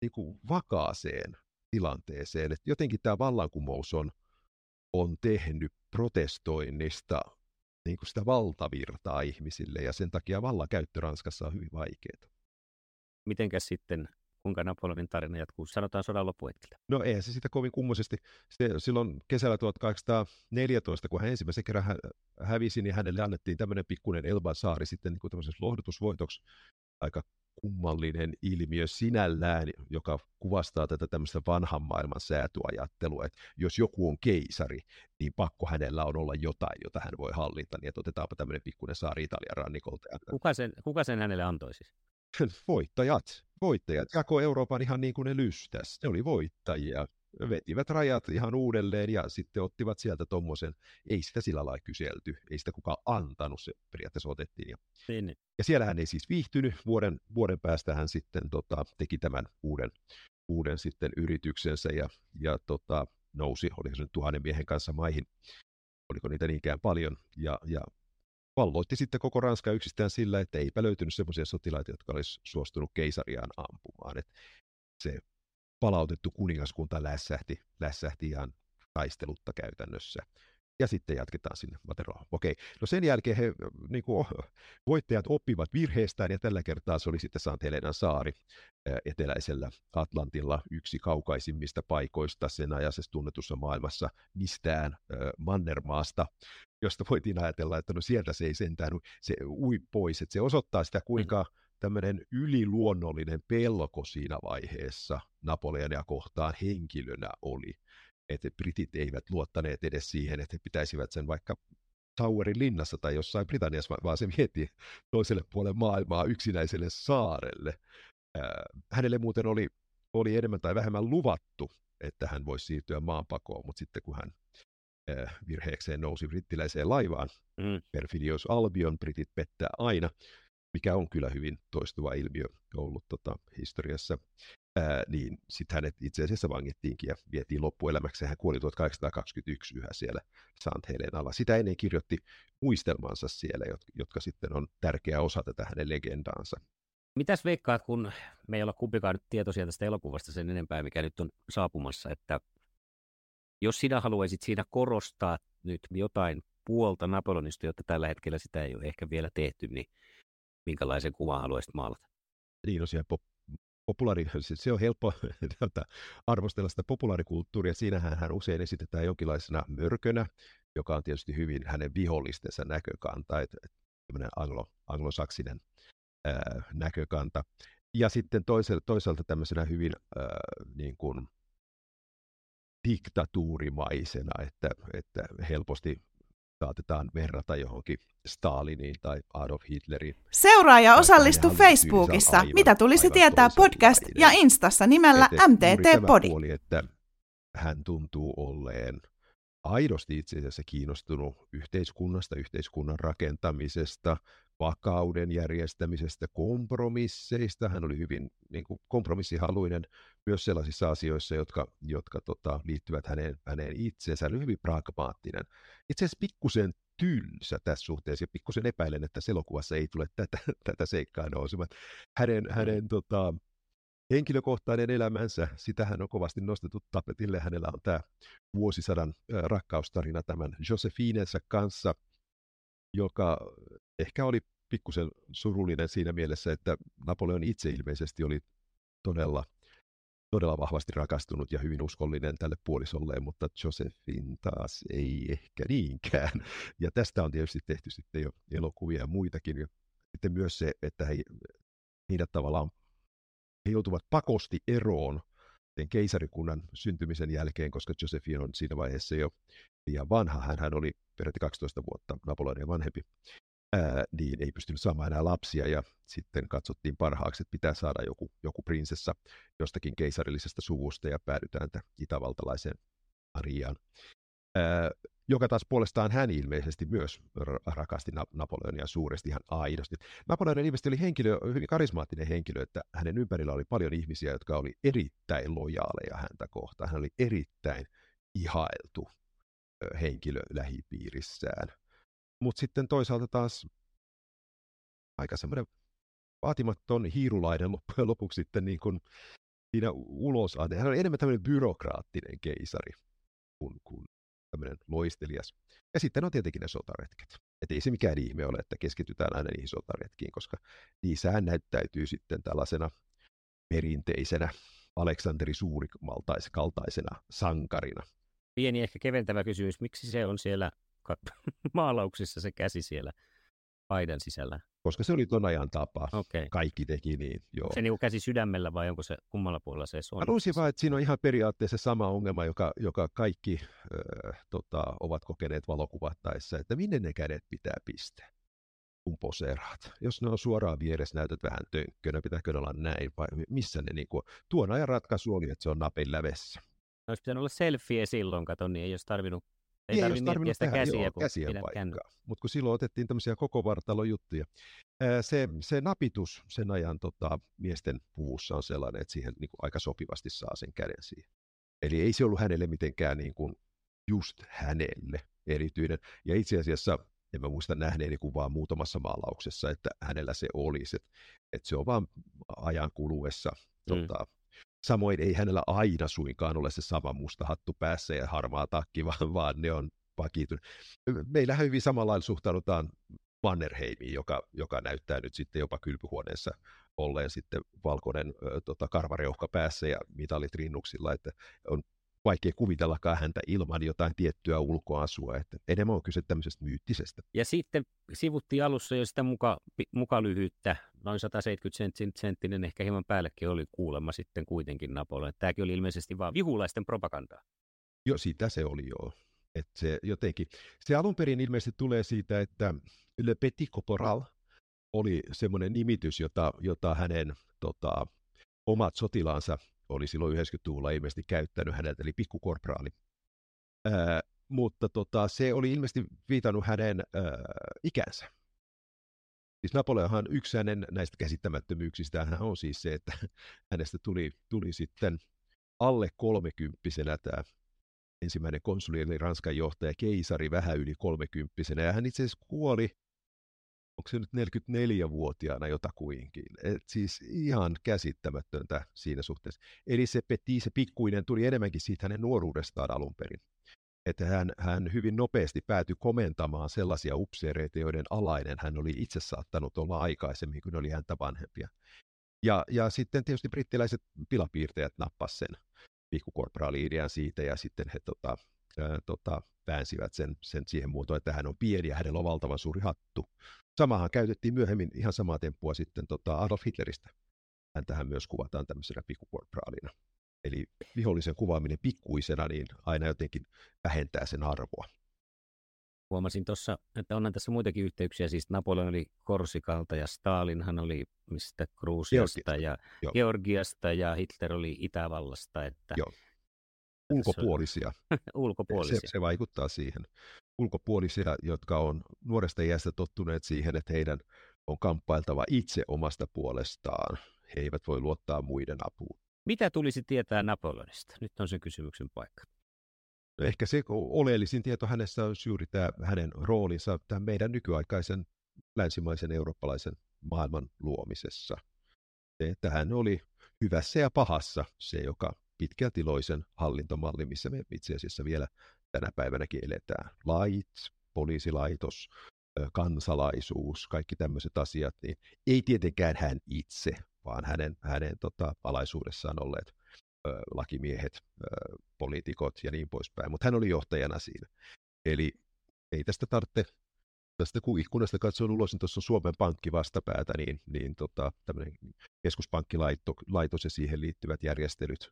niin kuin vakaaseen tilanteeseen. että jotenkin tämä vallankumous on, on tehnyt protestoinnista niin kuin sitä valtavirtaa ihmisille, ja sen takia vallankäyttö Ranskassa on hyvin vaikeaa. Mitenkäs sitten, kuinka Napoleonin tarina jatkuu, sanotaan sodan loppuhetkellä? No ei se sitä kovin kummoisesti. Se, silloin kesällä 1814, kun hän ensimmäisen kerran hä- hävisi, niin hänelle annettiin tämmöinen pikkuinen Elban saari sitten niin kuin lohdutusvoitoksi aika kummallinen ilmiö sinällään, joka kuvastaa tätä tämmöistä vanhan maailman säätyajattelua, että jos joku on keisari, niin pakko hänellä on olla jotain, jota hän voi hallita, niin että otetaanpa tämmöinen pikkuinen saari Italian rannikolta. Kuka sen, kuka sen hänelle antoi siis? Voittajat. Voittajat jako Euroopan ihan niin kuin ne lystäs. Ne oli voittajia vetivät rajat ihan uudelleen ja sitten ottivat sieltä tuommoisen, ei sitä sillä lailla kyselty, ei sitä kukaan antanut, se periaatteessa otettiin. Ja, niin. niin. ja siellä hän ei siis viihtynyt, vuoden, vuoden päästä hän sitten tota, teki tämän uuden, uuden sitten yrityksensä ja, ja tota, nousi, oliko se nyt tuhannen miehen kanssa maihin, oliko niitä niinkään paljon, ja, ja valloitti sitten koko Ranska yksistään sillä, että eipä löytynyt semmoisia sotilaita, jotka olisi suostunut keisariaan ampumaan. Et se palautettu kuningaskunta lässähti, lässähti ihan taistelutta käytännössä. Ja sitten jatketaan sinne Materoon. Okei, no sen jälkeen he, niin kuin, voittajat oppivat virheestään ja tällä kertaa se oli sitten Sant Helenan saari eteläisellä Atlantilla yksi kaukaisimmista paikoista sen ajaisessa tunnetussa maailmassa mistään Mannermaasta, josta voitiin ajatella, että no sieltä se ei sentään, se ui pois, että se osoittaa sitä kuinka tämmöinen yliluonnollinen pelko siinä vaiheessa Napoleonia kohtaan henkilönä oli että britit eivät luottaneet edes siihen, että he pitäisivät sen vaikka Towerin linnassa tai jossain Britanniassa, vaan se mieti toiselle puolelle maailmaa yksinäiselle saarelle. Hänelle muuten oli, oli enemmän tai vähemmän luvattu, että hän voisi siirtyä maanpakoon, mutta sitten kun hän virheekseen nousi brittiläiseen laivaan, mm. Perfidios Albion, britit pettää aina, mikä on kyllä hyvin toistuva ilmiö ollut tota, historiassa ää, niin sitten hänet itse asiassa vangittiinkin ja vietiin loppuelämäksi. Hän kuoli 1821 yhä siellä Sant Helenalla. Sitä ennen kirjoitti muistelmansa siellä, jotka, jotka sitten on tärkeä osa tätä hänen legendaansa. Mitäs veikkaat, kun me ei olla kumpikaan nyt tietoisia tästä elokuvasta sen enempää, mikä nyt on saapumassa, että jos sinä haluaisit siinä korostaa nyt jotain puolta Napoleonista, jotta tällä hetkellä sitä ei ole ehkä vielä tehty, niin minkälaisen kuvan haluaisit maalata? Niin, no siellä populaari, se on helppo arvostella sitä populaarikulttuuria. Siinähän hän usein esitetään jonkinlaisena mörkönä, joka on tietysti hyvin hänen vihollistensa näkökanta, tämmöinen anglo, anglosaksinen ää, näkökanta. Ja sitten toisaalta, toisaalta tämmöisenä hyvin ää, niin kuin diktatuurimaisena, että, että helposti saatetaan verrata johonkin Staliniin tai Adolf Hitleriin. Seuraa ja osallistu Facebookissa. Aivan, Mitä tulisi tietää podcast ja Instassa nimellä että MTT Podi. Puoli, että hän tuntuu olleen aidosti itse asiassa kiinnostunut yhteiskunnasta, yhteiskunnan rakentamisesta, vakauden järjestämisestä, kompromisseista. Hän oli hyvin niin kuin, kompromissihaluinen myös sellaisissa asioissa, jotka, jotka tota, liittyvät häneen, häneen itseensä. Hän oli hyvin pragmaattinen. Itse asiassa pikkusen tylsä tässä suhteessa ja pikkusen epäilen, että selokuvassa ei tule tätä, tätä seikkaa nousemaan. Hänen, mm. hänen tota, henkilökohtainen elämänsä, sitähän on kovasti nostettu tapetille. Hänellä on tämä vuosisadan rakkaustarina tämän Josephinensa kanssa, joka ehkä oli pikkusen surullinen siinä mielessä, että Napoleon itse ilmeisesti oli todella, todella vahvasti rakastunut ja hyvin uskollinen tälle puolisolleen, mutta Josephine taas ei ehkä niinkään. Ja tästä on tietysti tehty sitten jo elokuvia ja muitakin. Ja sitten myös se, että he, heidät tavallaan he joutuvat pakosti eroon sen keisarikunnan syntymisen jälkeen, koska Josephine on siinä vaiheessa jo liian vanha. Hän, oli peräti 12 vuotta Napoleonia vanhempi ää, niin ei pystynyt saamaan enää lapsia ja sitten katsottiin parhaaksi, että pitää saada joku, joku prinsessa jostakin keisarillisesta suvusta ja päädytään itävaltalaiseen Mariaan. Ää, joka taas puolestaan hän ilmeisesti myös rakasti Napoleonia suuresti ihan aidosti. Napoleon ilmeisesti oli henkilö, hyvin karismaattinen henkilö, että hänen ympärillä oli paljon ihmisiä, jotka oli erittäin lojaaleja häntä kohtaan. Hän oli erittäin ihailtu henkilö lähipiirissään. Mutta sitten toisaalta taas aika semmoinen vaatimaton hiirulainen loppujen lopuksi sitten niin kuin siinä ulos. Hän oli enemmän tämmöinen byrokraattinen keisari kuin, kuin tämmöinen loistelias. Ja sitten on tietenkin ne sotaretket. Että ei se mikään ihme ole, että keskitytään aina niihin sotaretkiin, koska niissähän näyttäytyy sitten tällaisena perinteisenä Aleksanteri Suurikaltaisena sankarina. Pieni ehkä keventävä kysymys, miksi se on siellä maalauksissa se käsi siellä paidan sisällä? Koska se oli ton ajan tapa. Okay. Kaikki teki niin, joo. Se niin käsi sydämellä vai onko se kummalla puolella se on? Haluaisin vaan, että siinä on ihan periaatteessa sama ongelma, joka, joka kaikki äh, tota, ovat kokeneet valokuvattaessa, että minne ne kädet pitää pistää kun poseeraat. Jos ne on suoraan vieressä, näytät vähän tönkkönä, pitääkö ne olla näin, vai missä ne niin kuin, tuon ajan ratkaisu oli, että se on napin lävessä. Olisi pitänyt olla selfie silloin, kato, niin ei olisi tarvinnut ei, ei tarvitse miettiä sitä tehdä, käsiä, joo, käsien paikkaa. Mutta kun silloin otettiin tämmöisiä koko vartalon juttuja. Se, se napitus sen ajan tota, miesten puvussa on sellainen, että siihen niin kuin, aika sopivasti saa sen käden siihen. Eli ei se ollut hänelle mitenkään niin kuin, just hänelle erityinen. Ja itse asiassa en mä muista nähneeni kuin vaan muutamassa maalauksessa, että hänellä se olisi. Että et se on vaan ajan kuluessa. Mm. Tota, samoin ei hänellä aina suinkaan ole se sama musta hattu päässä ja harmaa takki, vaan, vaan ne on vakiintunut. Meillähän hyvin samalla lailla suhtaudutaan Mannerheimiin, joka, joka näyttää nyt sitten jopa kylpyhuoneessa olleen sitten valkoinen tota, karvareuhka päässä ja mitalit rinnuksilla, että on vaikea kuvitellakaan häntä ilman jotain tiettyä ulkoasua, että enemmän on kyse tämmöisestä myyttisestä. Ja sitten sivuttiin alussa jo sitä muka, muka lyhyyttä, noin 170 senttinen, ehkä hieman päällekin oli kuulemma sitten kuitenkin Napoleon. Tämäkin oli ilmeisesti vain vihulaisten propagandaa. Joo, sitä se oli joo. Että se jotenkin, se alun perin ilmeisesti tulee siitä, että Le Petit Corporal oli semmoinen nimitys, jota, jota hänen tota, omat sotilaansa oli silloin 90-luvulla ilmeisesti käyttänyt häneltä, eli pikkukorporaali. Ää, mutta tota, se oli ilmeisesti viitannut hänen ää, ikänsä. Siis Napoleonhan yksi hänen näistä käsittämättömyyksistä hän on siis se, että hänestä tuli, tuli sitten alle kolmekymppisenä tämä ensimmäinen konsuli, eli Ranskan johtaja, keisari vähän yli kolmekymppisenä, ja hän itse asiassa kuoli onko se nyt 44-vuotiaana jotakuinkin. Et siis ihan käsittämätöntä siinä suhteessa. Eli se Petit, se pikkuinen, tuli enemmänkin siitä hänen nuoruudestaan alun perin. Että hän, hän hyvin nopeasti päätyi komentamaan sellaisia upseereita, joiden alainen hän oli itse saattanut olla aikaisemmin, kun oli häntä vanhempia. Ja, ja sitten tietysti brittiläiset pilapiirtäjät nappasivat sen pikkukorporaali-idean siitä, ja sitten he tota, ää, tota, väänsivät sen, sen siihen muotoon, että hän on pieni ja hänellä on valtavan suuri hattu. Samahan käytettiin myöhemmin ihan samaa temppua sitten tota Adolf Hitleristä. Hän tähän myös kuvataan tämmöisenä pikkukorporaalina. Eli vihollisen kuvaaminen pikkuisena niin aina jotenkin vähentää sen arvoa. Huomasin tuossa, että onhan tässä muitakin yhteyksiä. Siis Napoleon oli Korsikalta ja Stalinhan oli mistä Gruusiasta ja Joo. Georgiasta ja Hitler oli Itävallasta. Että Joo. Ulkopuolisia. Ulkopuolisia. Se, se vaikuttaa siihen ulkopuolisia, jotka on nuoresta iästä tottuneet siihen, että heidän on kamppailtava itse omasta puolestaan. He eivät voi luottaa muiden apuun. Mitä tulisi tietää Napoleonista? Nyt on se kysymyksen paikka. No ehkä se oleellisin tieto hänessä on juuri tämä hänen roolinsa tämän meidän nykyaikaisen länsimaisen eurooppalaisen maailman luomisessa. Se, että hän oli hyvässä ja pahassa se, joka pitkälti loisen hallintomalli, missä me itse asiassa vielä tänä päivänäkin eletään. Lait, poliisilaitos, kansalaisuus, kaikki tämmöiset asiat, niin ei tietenkään hän itse, vaan hänen, hänen tota, alaisuudessaan olleet ö, lakimiehet, ö, poliitikot ja niin poispäin, mutta hän oli johtajana siinä. Eli ei tästä tarvitse, tästä kun ikkunasta katson ulos, niin tuossa on Suomen Pankki vastapäätä, niin, niin tota, tämmöinen keskuspankkilaitos ja siihen liittyvät järjestelyt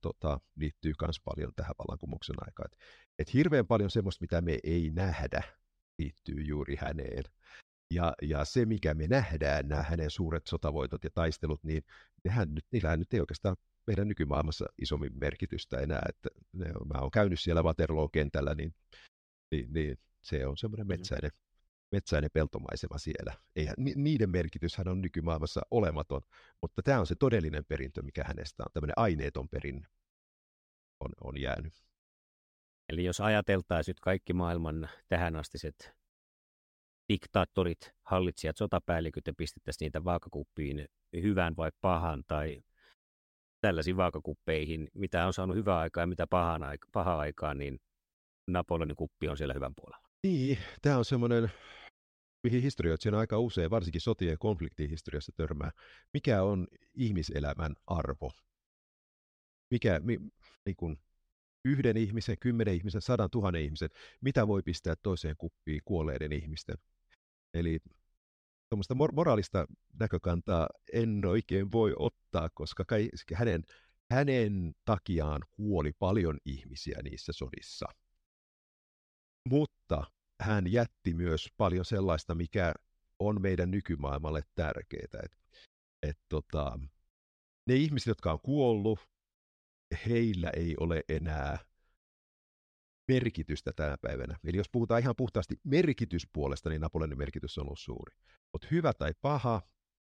tota, liittyy myös paljon tähän vallankumouksen aikaan. Et, et hirveän paljon semmoista, mitä me ei nähdä, liittyy juuri häneen. Ja, ja se, mikä me nähdään, nämä hänen suuret sotavoitot ja taistelut, niin nehän nyt, niillähän nyt ei oikeastaan meidän nykymaailmassa isommin merkitystä enää. Että ne, mä oon käynyt siellä Waterloo kentällä, niin, niin, niin se on semmoinen mm-hmm. metsäinen metsäinen peltomaisema siellä. Eihän, niiden merkityshän on nykymaailmassa olematon, mutta tämä on se todellinen perintö, mikä hänestä on, tämmöinen aineeton perinne on, on jäänyt. Eli jos ajateltaisiin nyt kaikki maailman tähänastiset diktaattorit, hallitsijat, sotapäälliköt ja pistettäisiin niitä vaakakuppiin hyvän vai pahan tai tällaisiin vaakakuppeihin, mitä on saanut hyvää aikaa ja mitä pahan aika, pahaa aikaa, niin Napoleonin kuppi on siellä hyvän puolella. Niin, tämä on semmoinen, mihin historioitsijana aika usein, varsinkin sotien ja konfliktien historiassa törmää. Mikä on ihmiselämän arvo? Mikä, mi, niin kun, yhden ihmisen, kymmenen ihmisen, sadan tuhannen ihmisen, mitä voi pistää toiseen kuppiin kuolleiden ihmisten? Eli tuommoista mor- moraalista näkökantaa en oikein voi ottaa, koska kai, hänen, hänen takiaan kuoli paljon ihmisiä niissä sodissa. Mutta hän jätti myös paljon sellaista, mikä on meidän nykymaailmalle tärkeää. Et, et tota, ne ihmiset, jotka on kuollut, heillä ei ole enää merkitystä tänä päivänä. Eli jos puhutaan ihan puhtaasti merkityspuolesta, niin Napoleonin merkitys on ollut suuri. Mutta hyvä tai paha,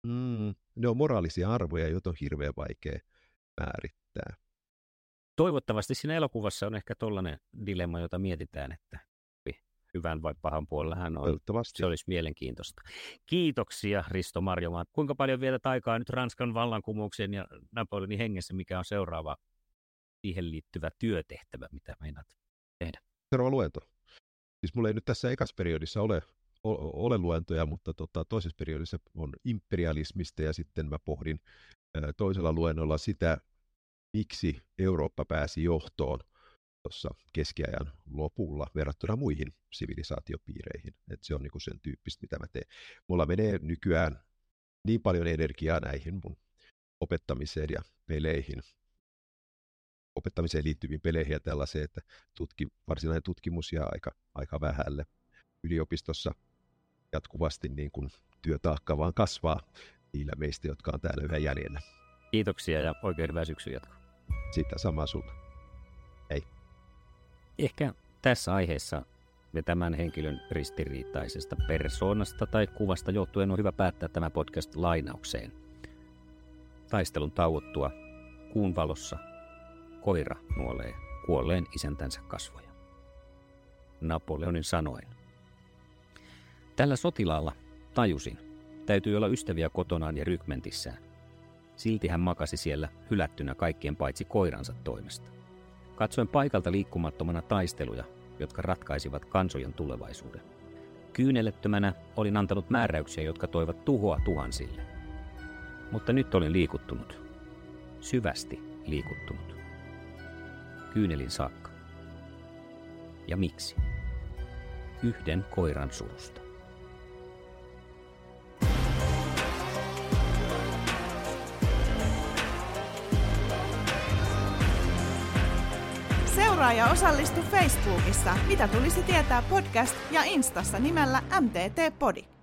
mm, ne on moraalisia arvoja, joita on hirveän vaikea määrittää. Toivottavasti siinä elokuvassa on ehkä tollainen dilemma, jota mietitään, että hyvän vai pahan puolella hän on. Se olisi mielenkiintoista. Kiitoksia Risto Marjomaan. Kuinka paljon vielä aikaa nyt Ranskan vallankumouksen ja Napoleonin hengessä, mikä on seuraava siihen liittyvä työtehtävä, mitä meinaat tehdä? Seuraava luento. Siis mulla ei nyt tässä ekas periodissa ole, ole luentoja, mutta tota, toisessa periodissa on imperialismista ja sitten mä pohdin toisella luennolla sitä, miksi Eurooppa pääsi johtoon tuossa keskiajan lopulla verrattuna muihin sivilisaatiopiireihin. Et se on niinku sen tyyppistä, mitä mä teen. Mulla menee nykyään niin paljon energiaa näihin mun opettamiseen ja peleihin, opettamiseen liittyviin peleihin ja tällaiseen, että tutki, varsinainen tutkimus jää aika, aika vähälle. Yliopistossa jatkuvasti niin kuin työtaakka vaan kasvaa niillä meistä, jotka on täällä yhä jäljellä. Kiitoksia ja oikein hyvää syksyn jatkoa. Sitä samaa sulle. Ehkä tässä aiheessa ja tämän henkilön ristiriitaisesta persoonasta tai kuvasta johtuen on hyvä päättää tämä podcast lainaukseen. Taistelun tauottua kuun valossa koira nuolee kuolleen isäntänsä kasvoja. Napoleonin sanoin. Tällä sotilaalla, tajusin, täytyy olla ystäviä kotonaan ja rykmentissään. Silti hän makasi siellä hylättynä kaikkien paitsi koiransa toimesta. Katsoin paikalta liikkumattomana taisteluja, jotka ratkaisivat kansojen tulevaisuuden. Kyynelettömänä olin antanut määräyksiä, jotka toivat tuhoa tuhansille. Mutta nyt olin liikuttunut. Syvästi liikuttunut. Kyynelin saakka. Ja miksi? Yhden koiran surusta. Seuraa ja osallistu Facebookissa Mitä tulisi tietää podcast ja Instassa nimellä MTT Podi.